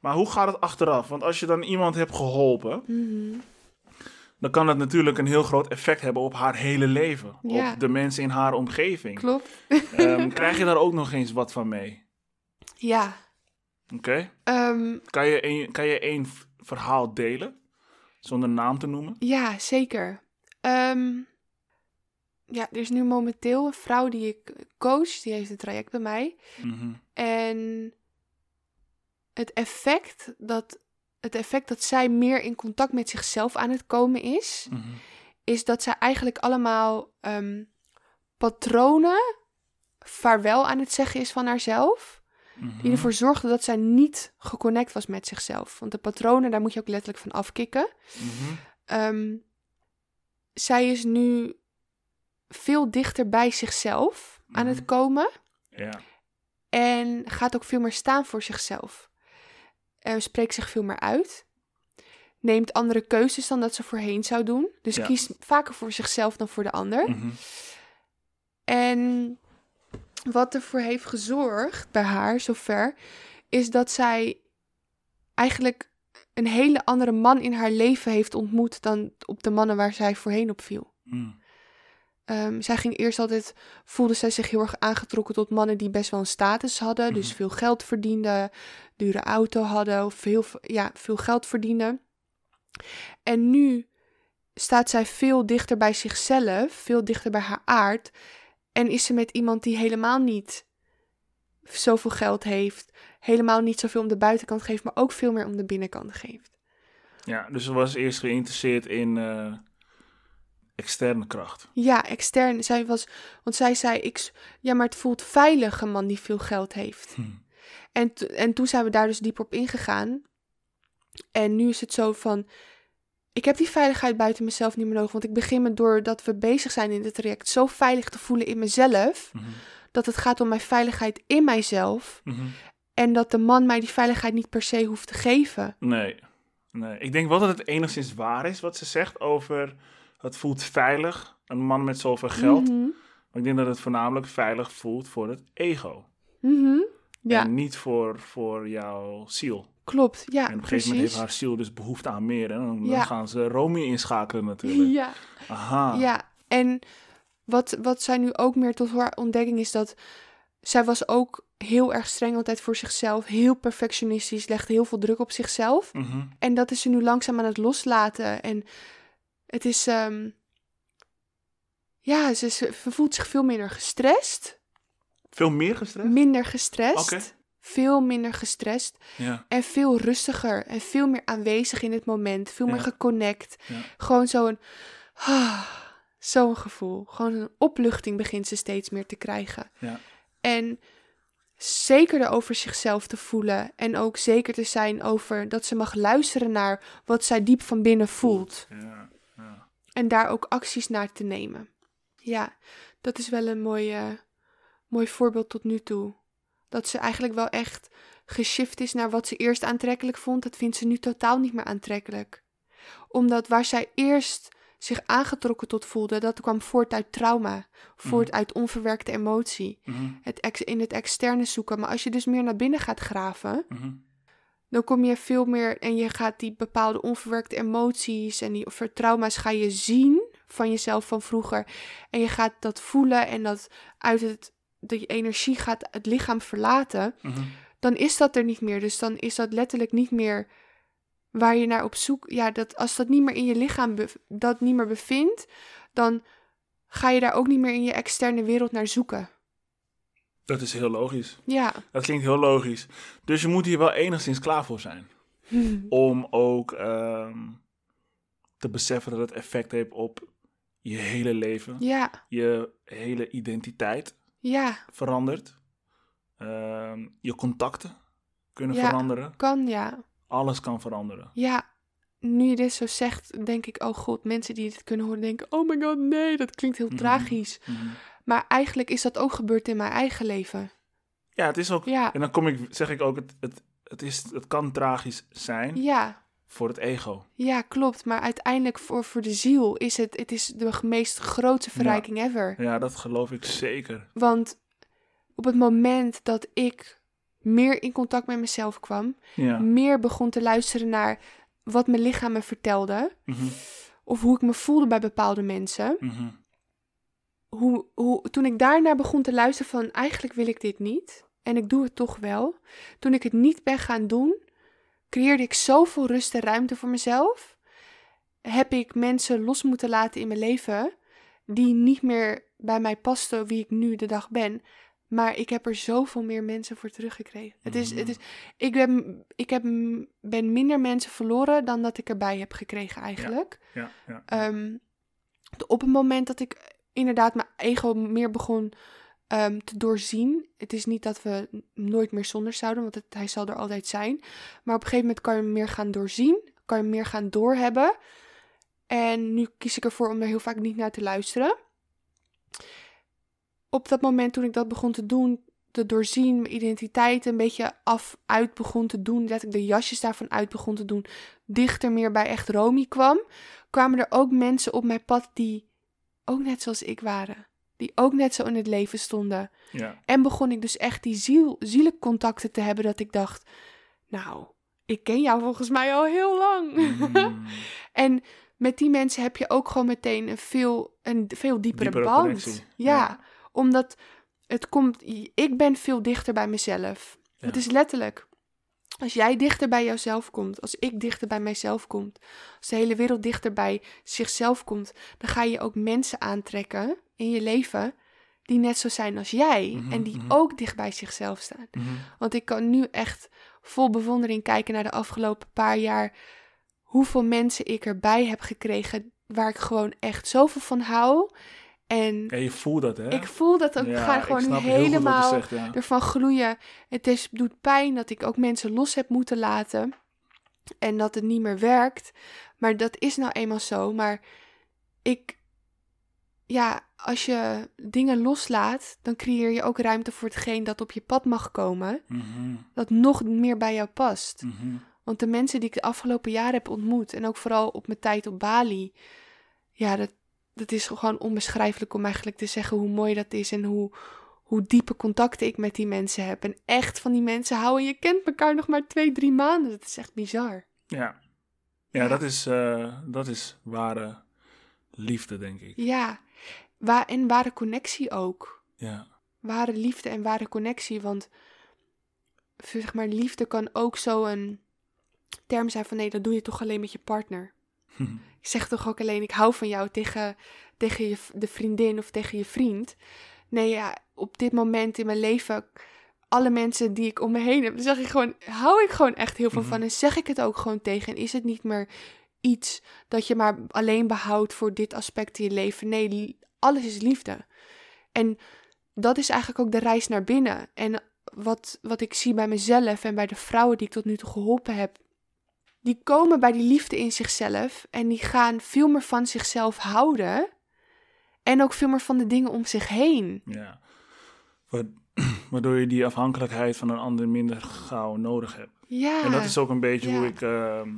Maar hoe gaat het achteraf? Want als je dan iemand hebt geholpen, Mhm. dan kan dat natuurlijk een heel groot effect hebben op haar hele leven. Ja. Op de mensen in haar omgeving. Klopt. Ehm, krijg je daar ook nog eens wat van mee? Ja. Oké? Ehm, Kan je een, kan je één verhaal delen? Zonder naam te noemen? ja, zeker. Ehm, ja, er is nu momenteel een vrouw die ik coach. Die heeft een traject bij mij. Mhm. En het effect dat, het effect dat zij meer in contact met zichzelf aan het komen is, Mhm. is dat zij eigenlijk allemaal ehm, patronen vaarwel aan het zeggen is van haarzelf. Mhm. Die ervoor zorgde dat zij niet geconnect was met zichzelf. Want de patronen, daar moet je ook letterlijk van afkicken. Ehm, zij is nu veel dichter bij zichzelf aan Mhm. het komen. Ja. En gaat ook veel meer staan voor zichzelf. Eh, spreekt zich veel meer uit. Neemt andere keuzes dan dat ze voorheen zou doen. Dus Ja. kiest vaker voor zichzelf dan voor de ander. Mhm. En wat ervoor heeft gezorgd bij haar, zover, is dat zij eigenlijk een hele andere man in haar leven heeft ontmoet dan op de mannen waar zij voorheen op viel. Mm. Ehm, zij ging eerst altijd, voelde zij zich heel erg aangetrokken tot mannen die best wel een status hadden. Dus Mhm. veel geld verdienden, dure auto hadden, of veel, ja, veel geld verdienden. En nu staat zij veel dichter bij zichzelf, veel dichter bij haar aard. En is ze met iemand die helemaal niet zoveel geld heeft, helemaal niet zoveel om de buitenkant geeft, maar ook veel meer om de binnenkant geeft. Ja, dus ze was eerst geïnteresseerd in eh, externe kracht. Ja, extern. Zij was, want zij zei, ik, ja, maar het voelt veilig een man die veel geld heeft. Hm. En, en toen zijn we daar dus diep op ingegaan. En nu is het zo van, ik heb die veiligheid buiten mezelf niet meer nodig. Want ik begin me doordat we bezig zijn in dit traject zo veilig te voelen in mezelf. Mhm. Dat het gaat om mijn veiligheid in mijzelf. Mhm. En dat de man mij die veiligheid niet per se hoeft te geven. Nee. nee. Ik denk wel dat het enigszins waar is wat ze zegt over het voelt veilig, een man met zoveel geld. Mhm. Maar ik denk dat het voornamelijk veilig voelt voor het ego. Mhm. Ja, En niet voor, voor jouw ziel. klopt. Ja, en op een gegeven moment heeft haar ziel dus behoefte aan meer. En dan, Ja. gaan ze Romy inschakelen natuurlijk. Ja. Aha. Ja, en wat, wat zij nu ook meer tot haar ontdekking is dat zij was ook heel erg streng altijd voor zichzelf, heel perfectionistisch, legde heel veel druk op zichzelf. Mhm. En dat is ze nu langzaam aan het loslaten. En het is, ehm, ja, ze, voelt zich veel minder gestrest, Veel meer gestrest? minder gestrest, Oké. veel minder gestrest Ja. en veel rustiger en veel meer aanwezig in het moment, veel meer geconnect. Ja. Gewoon zo'n, ah, zo'n gevoel. Gewoon een opluchting begint ze steeds meer te krijgen. Ja. En zekerder over zichzelf te voelen. En ook zeker te zijn over dat ze mag luisteren naar wat zij diep van binnen voelt. Ja. En daar ook acties naar te nemen. Ja, dat is wel een mooi, mooi voorbeeld tot nu toe. Dat ze eigenlijk wel echt geshift is naar wat ze eerst aantrekkelijk vond. Dat vindt ze nu totaal niet meer aantrekkelijk. Omdat waar zij eerst zich aangetrokken tot voelde, dat kwam voort uit trauma. Voort Mhm. uit onverwerkte emotie. Mhm. Het ex in het externe zoeken. Maar als je dus meer naar binnen gaat graven, Mhm. Dan kom je veel meer en je gaat die bepaalde onverwerkte emoties en die trauma's ga je zien van jezelf van vroeger. En je gaat dat voelen en dat uit het, die energie gaat het lichaam verlaten. Mhm. Dan is dat er niet meer. Dus dan is dat letterlijk niet meer waar je naar op zoek. Ja, dat, als dat niet meer in je lichaam dat niet meer bevindt, dan ga je daar ook niet meer in je externe wereld naar zoeken. Dat is heel logisch. Ja. Dat klinkt heel logisch. Dus je moet hier wel enigszins klaar voor zijn. Om ook ehm, te beseffen dat het effect heeft op je hele leven. Ja, Je hele identiteit ja, verandert. Ehm, je contacten kunnen Ja. veranderen. kan ja. Alles kan veranderen. Ja, nu je dit zo zegt, denk ik, oh god, mensen die dit kunnen horen denken, oh my god, nee, dat klinkt heel Mhm. tragisch. Mhm. Maar eigenlijk is dat ook gebeurd in mijn eigen leven. Ja, het is ook. Ja, En dan kom ik, zeg ik ook, het, het, het, is, het kan tragisch zijn ja, voor het ego. ja, klopt. Maar uiteindelijk voor, voor de ziel is het, het is de meest grootste verrijking ever. Ja, dat geloof ik zeker. Want op het moment dat ik meer in contact met mezelf kwam, Ja. meer begon te luisteren naar wat mijn lichaam me vertelde, Mhm. of hoe ik me voelde bij bepaalde mensen, Mhm. Hoe, hoe, toen ik daarnaar begon te luisteren van eigenlijk wil ik dit niet en ik doe het toch wel. Toen ik het niet ben gaan doen, creëerde ik zoveel rust en ruimte voor mezelf. Heb ik mensen los moeten laten in mijn leven die niet meer bij mij pasten wie ik nu de dag ben. Maar ik heb er zoveel meer mensen voor teruggekregen. Het is, het is, ik ben, ik heb, ben minder mensen verloren dan dat ik erbij heb gekregen eigenlijk. Ja, ja. Ehm, op het moment dat ik inderdaad mijn ego meer begon ehm, te doorzien. Het is niet dat we nooit meer zonder zouden, want hij zal er altijd zijn. Maar op een gegeven moment kan je hem meer gaan doorzien, kan je hem meer gaan doorhebben. En nu kies ik ervoor om er heel vaak niet naar te luisteren. Op dat moment toen ik dat begon te doen, te doorzien, mijn identiteit een beetje af uit begon te doen, dat ik de jasjes daarvan uit begon te doen, dichter meer bij echt Romy kwam, kwamen er ook mensen op mijn pad die ook net zoals ik waren. Die ook net zo in het leven stonden. Ja. En begon ik dus echt die ziel, zielcontacten te hebben dat ik dacht, nou, ik ken jou volgens mij al heel lang. Mm. En met die mensen heb je ook gewoon meteen een veel, een veel diepere, Diepere band. Ja, ja. omdat het komt, ik ben veel dichter bij mezelf. Ja. Het is letterlijk. Als jij dichter bij jouzelf komt, als ik dichter bij mijzelf kom, als de hele wereld dichter bij zichzelf komt, dan ga je ook mensen aantrekken in je leven die net zo zijn als jij Mhm, en die mhm. ook dicht bij zichzelf staan. Mhm. Want ik kan nu echt vol bewondering kijken naar de afgelopen paar jaar. Hoeveel mensen ik erbij heb gekregen waar ik gewoon echt zoveel van hou. En je voelt dat, hè? ik voel dat. Ja, ik ga gewoon je helemaal zegt, ja. ervan gloeien. Het is, doet pijn dat ik ook mensen los heb moeten laten. En dat het niet meer werkt. Maar dat is nou eenmaal zo. Maar ik. Ja, als je dingen loslaat, dan creëer je ook ruimte voor hetgeen dat op je pad mag komen. Mhm, Dat nog meer bij jou past. mhm. Want de mensen die ik de afgelopen jaren heb ontmoet, en ook vooral op mijn tijd op Bali, ja, dat, dat is gewoon onbeschrijfelijk om eigenlijk te zeggen hoe mooi dat is en hoe, hoe diepe contacten ik met die mensen heb. En echt van die mensen houden, je kent elkaar nog maar twee, drie maanden. Dat is echt bizar. Ja. Ja, dat is, eh, dat is ware liefde, denk ik. Ja, Wa en ware connectie ook. Ja. Ware liefde en ware connectie, want zeg maar, liefde kan ook zo een term zijn van nee, dat doe je toch alleen met je partner. Ik zeg toch ook alleen, ik hou van jou tegen, tegen je, de vriendin of tegen je vriend. Nee, ja, op dit moment in mijn leven, alle mensen die ik om me heen heb, zeg ik gewoon, hou ik gewoon echt heel veel Mhm. van. En zeg ik het ook gewoon tegen. En is het niet meer iets dat je maar alleen behoudt voor dit aspect in je leven. Nee, alles is liefde. En dat is eigenlijk ook de reis naar binnen. En wat, wat ik zie bij mezelf en bij de vrouwen die ik tot nu toe geholpen heb, die komen bij die liefde in zichzelf en die gaan veel meer van zichzelf houden. En ook veel meer van de dingen om zich heen. ja. Wa- Waardoor je die afhankelijkheid van een ander minder gauw nodig hebt. Ja. En dat is ook een beetje ja. hoe ik ehm,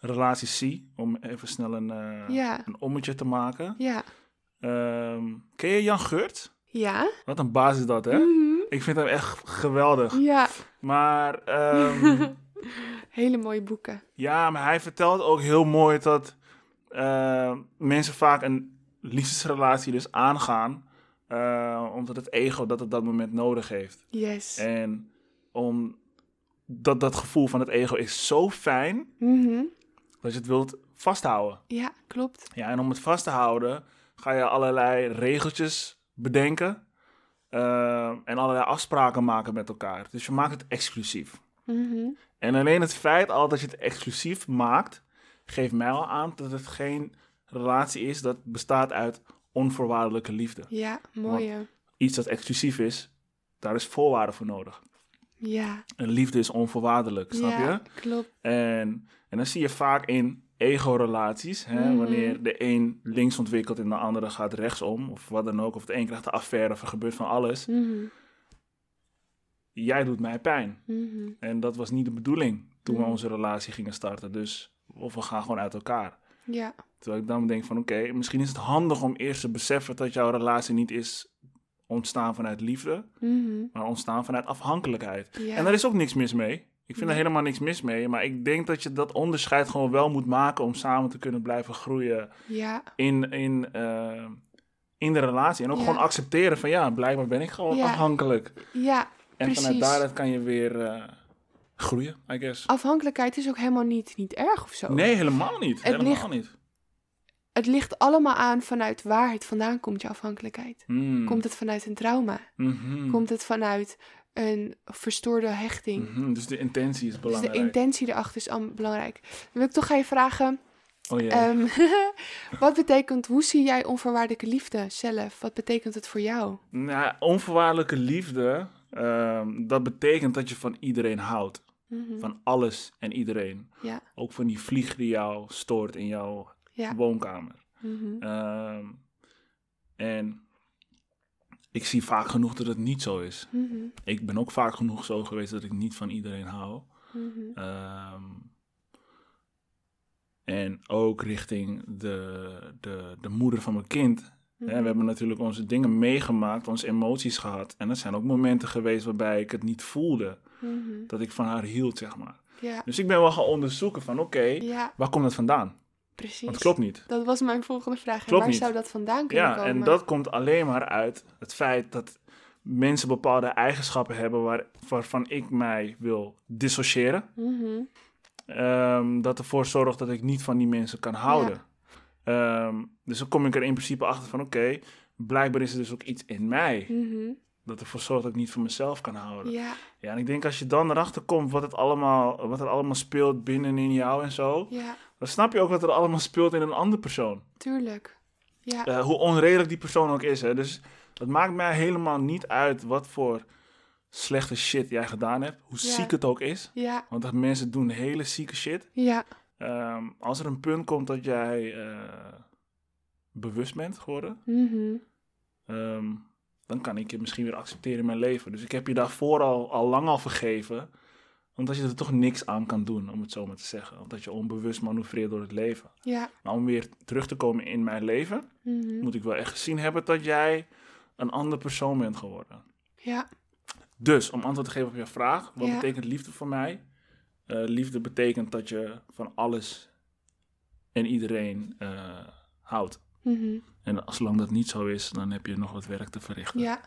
relaties zie. Om even snel een, eh, Ja. een ommetje te maken. Ja. Ehm, ken je Jan Geurt? Ja. Wat een baas is dat, hè? Mhm. Ik vind hem echt geweldig. Ja. Maar ehm, Hele mooie boeken. ja, maar hij vertelt ook heel mooi dat eh, mensen vaak een liefdesrelatie dus aangaan. eh, omdat het ego dat op dat moment nodig heeft. Yes. En om dat, dat gevoel van het ego is zo fijn Mhm. dat je het wilt vasthouden. Ja, klopt. Ja, en om het vast te houden ga je allerlei regeltjes bedenken eh, en allerlei afspraken maken met elkaar. Dus je maakt het exclusief. Mhm. En alleen het feit al dat je het exclusief maakt, geeft mij al aan dat het geen relatie is dat bestaat uit onvoorwaardelijke liefde. Ja, mooie. Iets dat exclusief is, daar is voorwaarden voor nodig. Ja. En liefde is onvoorwaardelijk, snap ja, je? klopt. En, en dan zie je vaak in ego-relaties, hè, Mhm. wanneer de een links ontwikkelt en de andere gaat rechtsom, of wat dan ook, of de een krijgt de affaire, of er gebeurt van alles. Mhm. Jij doet mij pijn. Mhm. En dat was niet de bedoeling toen we Mhm. onze relatie gingen starten. Dus, of we gaan gewoon uit elkaar. Ja. Terwijl ik dan denk van, oké, misschien is het handig om eerst te beseffen dat jouw relatie niet is ontstaan vanuit liefde, Mhm. maar ontstaan vanuit afhankelijkheid. Ja. En daar is ook niks mis mee. Ik vind Nee. er helemaal niks mis mee. Maar ik denk dat je dat onderscheid gewoon wel moet maken om samen te kunnen blijven groeien Ja. in, in, eh, in de relatie. En ook Ja. gewoon accepteren van ja, blijkbaar ben ik gewoon afhankelijk. Ja, En precies. vanuit daaruit kan je weer eh, groeien, I guess. Afhankelijkheid is ook helemaal niet, niet erg of zo. Nee, helemaal niet. Het helemaal ligt- niet. Het ligt allemaal aan vanuit waar het vandaan komt, je afhankelijkheid. Hmm. Komt het vanuit een trauma? Mhm. Komt het vanuit een verstoorde hechting? Mhm, Dus de intentie is Dus belangrijk. de intentie erachter is belangrijk. Dan wil ik toch gaan je vragen, Oh. Ehm, wat betekent, hoe zie jij onvoorwaardelijke liefde zelf? Wat betekent het voor jou? Nou, onvoorwaardelijke liefde, ehm, dat betekent dat je van iedereen houdt. Mhm. Van alles en iedereen. Ja, Ook van die vlieg die jou stoort in jouw ja. woonkamer. Mhm. Ehm, en ik zie vaak genoeg dat het niet zo is. Mhm. Ik ben ook vaak genoeg zo geweest dat ik niet van iedereen hou. Ehm, en ook richting de, de, de moeder van mijn kind. Mhm. we hebben natuurlijk onze dingen meegemaakt, onze emoties gehad. En er zijn ook momenten geweest waarbij ik het niet voelde. Mhm. Dat ik van haar hield, zeg maar. Ja, Dus ik ben wel gaan onderzoeken van, oké, ja, waar komt dat vandaan? precies. Want het klopt niet. Dat was mijn volgende vraag. Klopt waar niet. zou dat vandaan kunnen Ja, komen? en dat komt alleen maar uit het feit dat mensen bepaalde eigenschappen hebben waar, waarvan ik mij wil dissociëren. Mhm. Ehm, dat ervoor zorgt dat ik niet van die mensen kan houden. Ehm, dus dan kom ik er in principe achter van, oké, blijkbaar is er dus ook iets in mij Mhm. dat ervoor zorgt dat ik niet van mezelf kan houden. Ja, Ja, en ik denk als je dan erachter komt wat, het allemaal, wat er allemaal speelt binnenin jou en zo, ja, dan snap je ook wat er allemaal speelt in een andere persoon. tuurlijk. Ja, Eh, hoe onredelijk die persoon ook is. Hè. Dus het maakt mij helemaal niet uit wat voor slechte shit jij gedaan hebt. Hoe Ja. ziek het ook is. ja, Want dat mensen doen hele zieke shit. ja, Ehm, als er een punt komt dat jij eh, bewust bent geworden, Mhm. ehm, dan kan ik je misschien weer accepteren in mijn leven. Dus ik heb je daarvoor al, al lang al vergeven, omdat je er toch niks aan kan doen, om het zo maar te zeggen. Omdat je onbewust manoeuvreert door het leven. ja, Maar om weer terug te komen in mijn leven, Mhm. moet ik wel echt gezien hebben dat jij een ander persoon bent geworden. ja, Dus, om antwoord te geven op je vraag, wat Ja. betekent liefde voor mij? Eh, liefde betekent dat je van alles en iedereen eh, houdt. Mhm. En zolang dat niet zo is, dan heb je nog wat werk te verrichten. ja.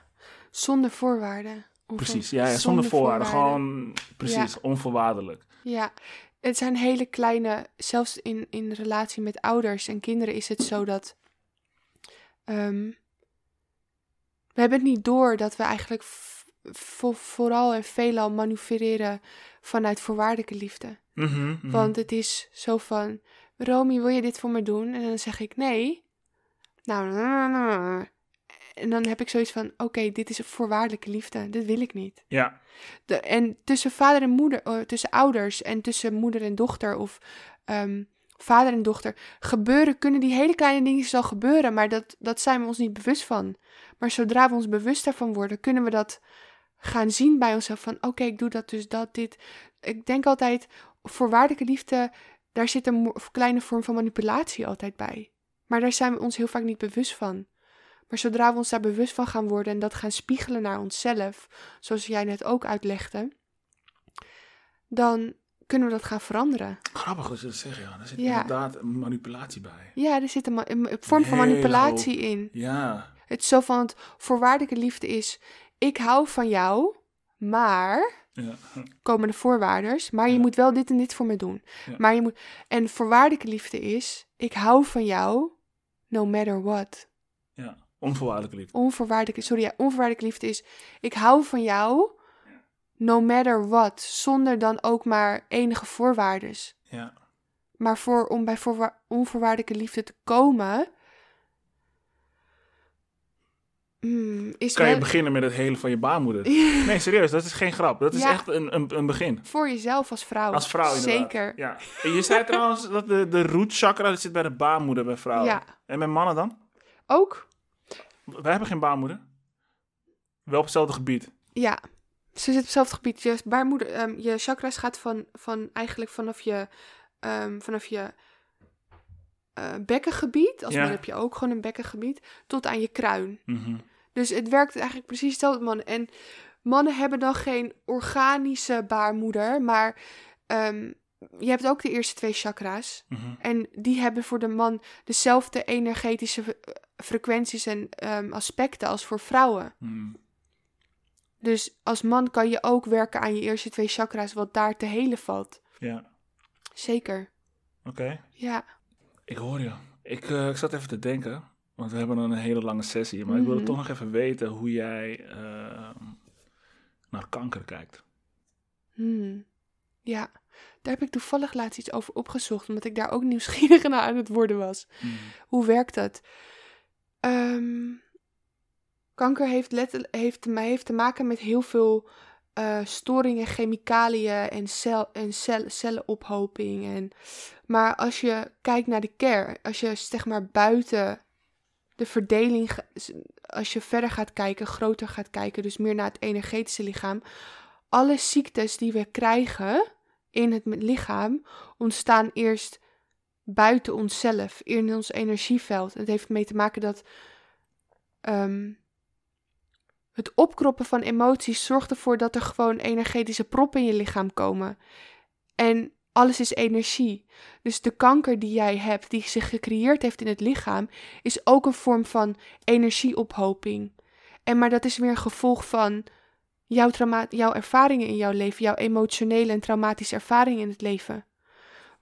Zonder voorwaarden. Precies, ja, ja, zonder voorwaarden. Gewoon, precies, onvoorwaardelijk. Ja, het zijn hele kleine, zelfs in, in relatie met ouders en kinderen is het zo dat. ehm, we hebben het niet door dat we eigenlijk vo- vooral en veelal manoeuvreren vanuit voorwaardelijke liefde. Mhm, mhm. Want het is zo van: Romy, wil je dit voor me doen? En dan zeg ik nee. Nou, en dan heb ik zoiets van: oké, dit is voorwaardelijke liefde. Dit wil ik niet. Ja, De, en tussen vader en moeder, eh, tussen ouders en tussen moeder en dochter of ehm, vader en dochter gebeuren, kunnen die hele kleine dingetjes al gebeuren, maar dat, dat zijn we ons niet bewust van. Maar zodra we ons bewust daarvan worden, kunnen we dat gaan zien bij onszelf van oké, ik doe dat dus dat, dit. Ik denk altijd, voorwaardelijke liefde, daar zit een kleine vorm van manipulatie altijd bij. Maar daar zijn we ons heel vaak niet bewust van. Maar zodra we ons daar bewust van gaan worden en dat gaan spiegelen naar onszelf, zoals jij net ook uitlegde, dan kunnen we dat gaan veranderen. grappig dat je dat zegt, ja. Er zit Ja. inderdaad een manipulatie bij. Ja, er zit een, vorm van manipulatie in. Ja, Het is zo van het voorwaardelijke liefde is, ik hou van jou, maar ja. komen de voorwaarders, maar je Ja. moet wel dit en dit voor me doen. Ja. Maar je moet en voorwaardelijke liefde is, ik hou van jou, no matter what. ja. Onvoorwaardelijke liefde. Onvoorwaardelijke, sorry, ja, onvoorwaardelijke liefde is, ik hou van jou, no matter what, zonder dan ook maar enige voorwaardes. Ja. Maar voor, om bij voorwa- onvoorwaardelijke liefde te komen, mm, is Kan je beginnen met het hele van je baarmoeder? Nee, serieus, dat is geen grap. Dat is Ja. echt een, een, een begin. voor jezelf als vrouw. Als vrouw inderdaad. Zeker. Ja. En je zei trouwens dat de, de root chakra dat zit bij de baarmoeder bij vrouwen. Ja. En bij mannen dan? Ook, Wij hebben geen baarmoeder. Wel op hetzelfde gebied. ja. Ze zit op hetzelfde gebied. Je baarmoeder, ehm, je chakras gaat van, van eigenlijk vanaf je, ehm, vanaf je eh, bekkengebied, als Ja. man heb je ook gewoon een bekkengebied, tot aan je kruin. Mhm. Dus het werkt eigenlijk precies hetzelfde mannen. En mannen hebben dan geen organische baarmoeder, maar ehm, je hebt ook de eerste twee chakra's. Mhm. En die hebben voor de man dezelfde energetische eh, frequenties en ehm, aspecten als voor vrouwen. Mhm. Dus als man kan je ook werken aan je eerste twee chakra's, wat daar te helen valt. Ja, Zeker. oké. Ja. Ik hoor je. Ik, eh, ik zat even te denken, want we hebben een hele lange sessie. Maar ik wilde Mhm. toch nog even weten hoe jij ehm, naar kanker kijkt. Hmm. Ja, daar heb ik toevallig laatst iets over opgezocht, omdat ik daar ook nieuwsgierig naar aan het worden was. Mm. Hoe werkt dat? Ehm, kanker heeft, heeft, heeft te maken met heel veel eh, storingen, chemicaliën en, cel, en cel, cellenophoping. En, maar als je kijkt naar de kern, als je zeg maar buiten de verdeling, als je verder gaat kijken, groter gaat kijken, dus meer naar het energetische lichaam, alle ziektes die we krijgen in het lichaam ontstaan eerst buiten onszelf, in ons energieveld. Het heeft mee te maken dat ehm, het opkroppen van emoties zorgt ervoor dat er gewoon energetische proppen in je lichaam komen. En alles is energie. Dus de kanker die jij hebt, die zich gecreëerd heeft in het lichaam, is ook een vorm van energieophoping. En maar dat is weer een gevolg van jouw, trauma jouw ervaringen in jouw leven, jouw emotionele en traumatische ervaringen in het leven.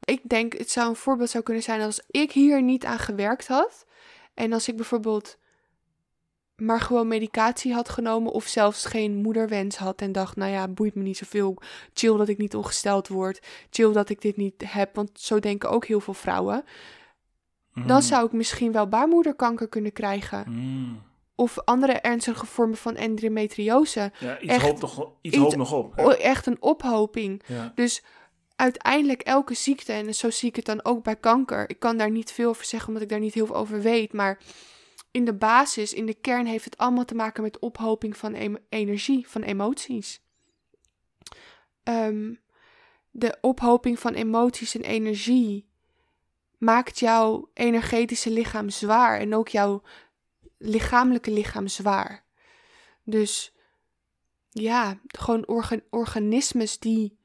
Ik denk, het zou een voorbeeld zou kunnen zijn als ik hier niet aan gewerkt had. En als ik bijvoorbeeld maar gewoon medicatie had genomen of zelfs geen moederwens had en dacht, nou ja, boeit me niet zoveel. Chill dat ik niet ongesteld word. Chill dat ik dit niet heb, want zo denken ook heel veel vrouwen. Dan Mm. zou ik misschien wel baarmoederkanker kunnen krijgen. Mm. Of andere ernstige vormen van endometriose. Ja, iets Echt hoopt nog, iets iets- hoopt nog op. hè? Echt een ophoping. Ja. Dus uiteindelijk elke ziekte, en zo zie ik het dan ook bij kanker. Ik kan daar niet veel over zeggen, omdat ik daar niet heel veel over weet. Maar in de basis, in de kern, heeft het allemaal te maken met ophoping van energie, van emoties. Ehm, de ophoping van emoties en energie maakt jouw energetische lichaam zwaar en ook jouw lichamelijke lichaam zwaar. Dus ja, gewoon orga- organismes die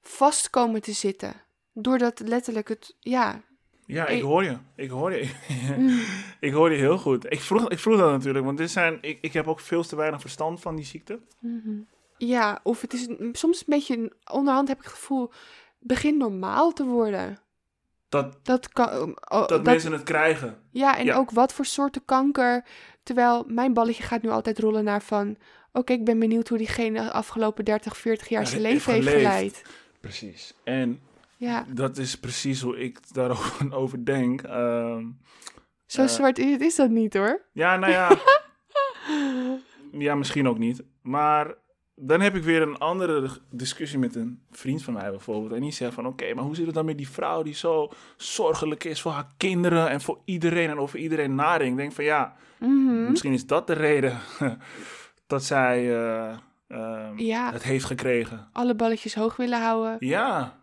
vast komen te zitten. Doordat letterlijk het, ja. Ja, Ik- hoor je. Ik hoor je. Mm. ik hoor je heel goed. Ik vroeg, ik vroeg dat natuurlijk, want dit zijn, ik, ik heb ook veel te weinig verstand van die ziekte. Mhm. Ja, of het is een- soms een beetje, een- onderhand heb ik het gevoel, begin normaal te worden. Dat, Dat kan, oh, dat, dat- mensen het krijgen. ja, en ja. ook wat voor soorten kanker. Terwijl mijn balletje gaat nu altijd rollen naar van, oké, ik ben benieuwd hoe diegene de afgelopen 30, 40 jaar Ja, zijn leven heeft geleid. Precies. En Ja, dat is precies hoe ik daarover over denk. Ehm, zo Eh. zwart is, is dat niet hoor. ja, nou ja. ja, misschien ook niet. Maar dan heb ik weer een andere discussie met een vriend van mij bijvoorbeeld. En die zegt van, oké, maar hoe zit het dan met die vrouw die zo zorgelijk is voor haar kinderen en voor iedereen en over iedereen nadenkt? Ik denk van, ja, Mhm. misschien is dat de reden dat zij eh, ehm, Ja. het heeft gekregen. Alle balletjes hoog willen houden. Ja,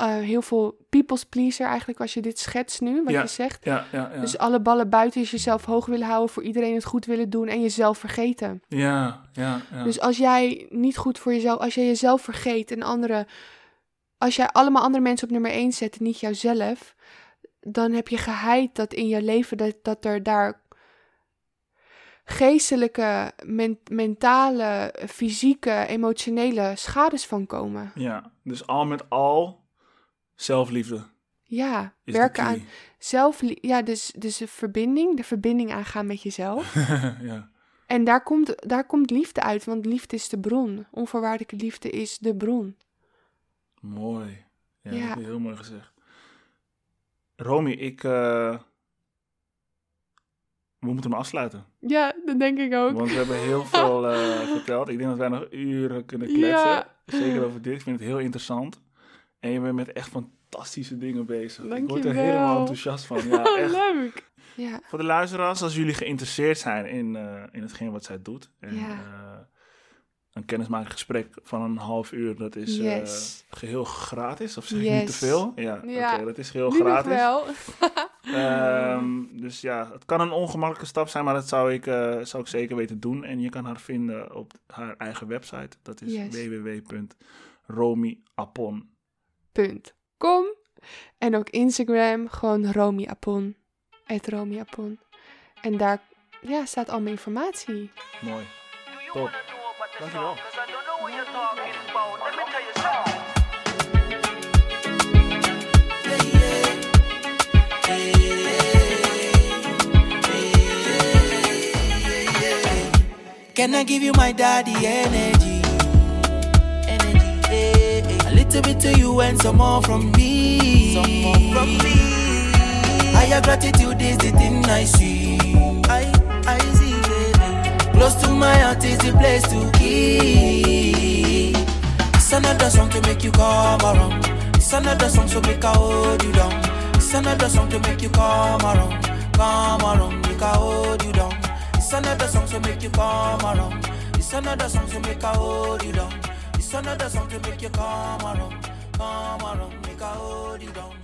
Eh, heel veel people's pleaser eigenlijk als je dit schetst nu, wat Ja. je zegt. ja, ja, ja. Dus alle ballen buiten is jezelf hoog willen houden, voor iedereen het goed willen doen en jezelf vergeten. ja, ja, ja. Dus als jij niet goed voor jezelf, als jij jezelf vergeet en anderen, als jij allemaal andere mensen op nummer 1 zet en niet jouzelf, dan heb je geheid dat in je leven dat, dat er daar geestelijke, men- mentale, fysieke, emotionele schades van komen. ja, dus al met al zelfliefde Ja, is werken aan zelf, ja, dus, dus de verbinding, de verbinding aangaan met jezelf. ja. En daar komt, daar komt liefde uit, want liefde is de bron. Onvoorwaardelijke liefde is de bron. Mooi. Ja, heel mooi gezegd. Romy, ik... eh, We moeten hem afsluiten. Ja, dat denk ik ook. Want we hebben heel veel eh, verteld. Ik denk dat wij nog uren kunnen kletsen. Ja. Zeker over dit. Ik vind het heel interessant. En je bent met echt fantastische dingen bezig. Ik word er helemaal enthousiast van. Ja, echt. Leuk. Ja, Voor de luisteraars, als jullie geïnteresseerd zijn in, eh, in hetgeen wat zij doet. En, Ja. eh, een kennismakingsgesprek van een half uur, dat is eh, geheel gratis. Of zeg ik niet te veel? Ja, Ja. oké, dat is geheel nu gratis. wel. Ehm, dus ja, het kan een ongemakkelijke stap zijn, maar dat zou ik, zou ik zeker weten doen. En je kan haar vinden op haar eigen website. Dat is Yes. Punt. Kom. En ook Instagram, gewoon Romy Apon. Het Romy Apon. En daar ja, staat al mijn informatie. Mooi. Top. Dankjewel. something. Can I give you my daddy energy? You and some more from me. Some more from me. Higher gratitude is the thing I see. I, I see, baby. Close to my heart is the place to be. It's another song to make you come around. It's another song to make I hold you down. It's another song to make you come around. Come around, make I hold you down. It's another song to make you come around. It's another song to make I hold you down. Another song to make you come around. Come around, make I hold you down.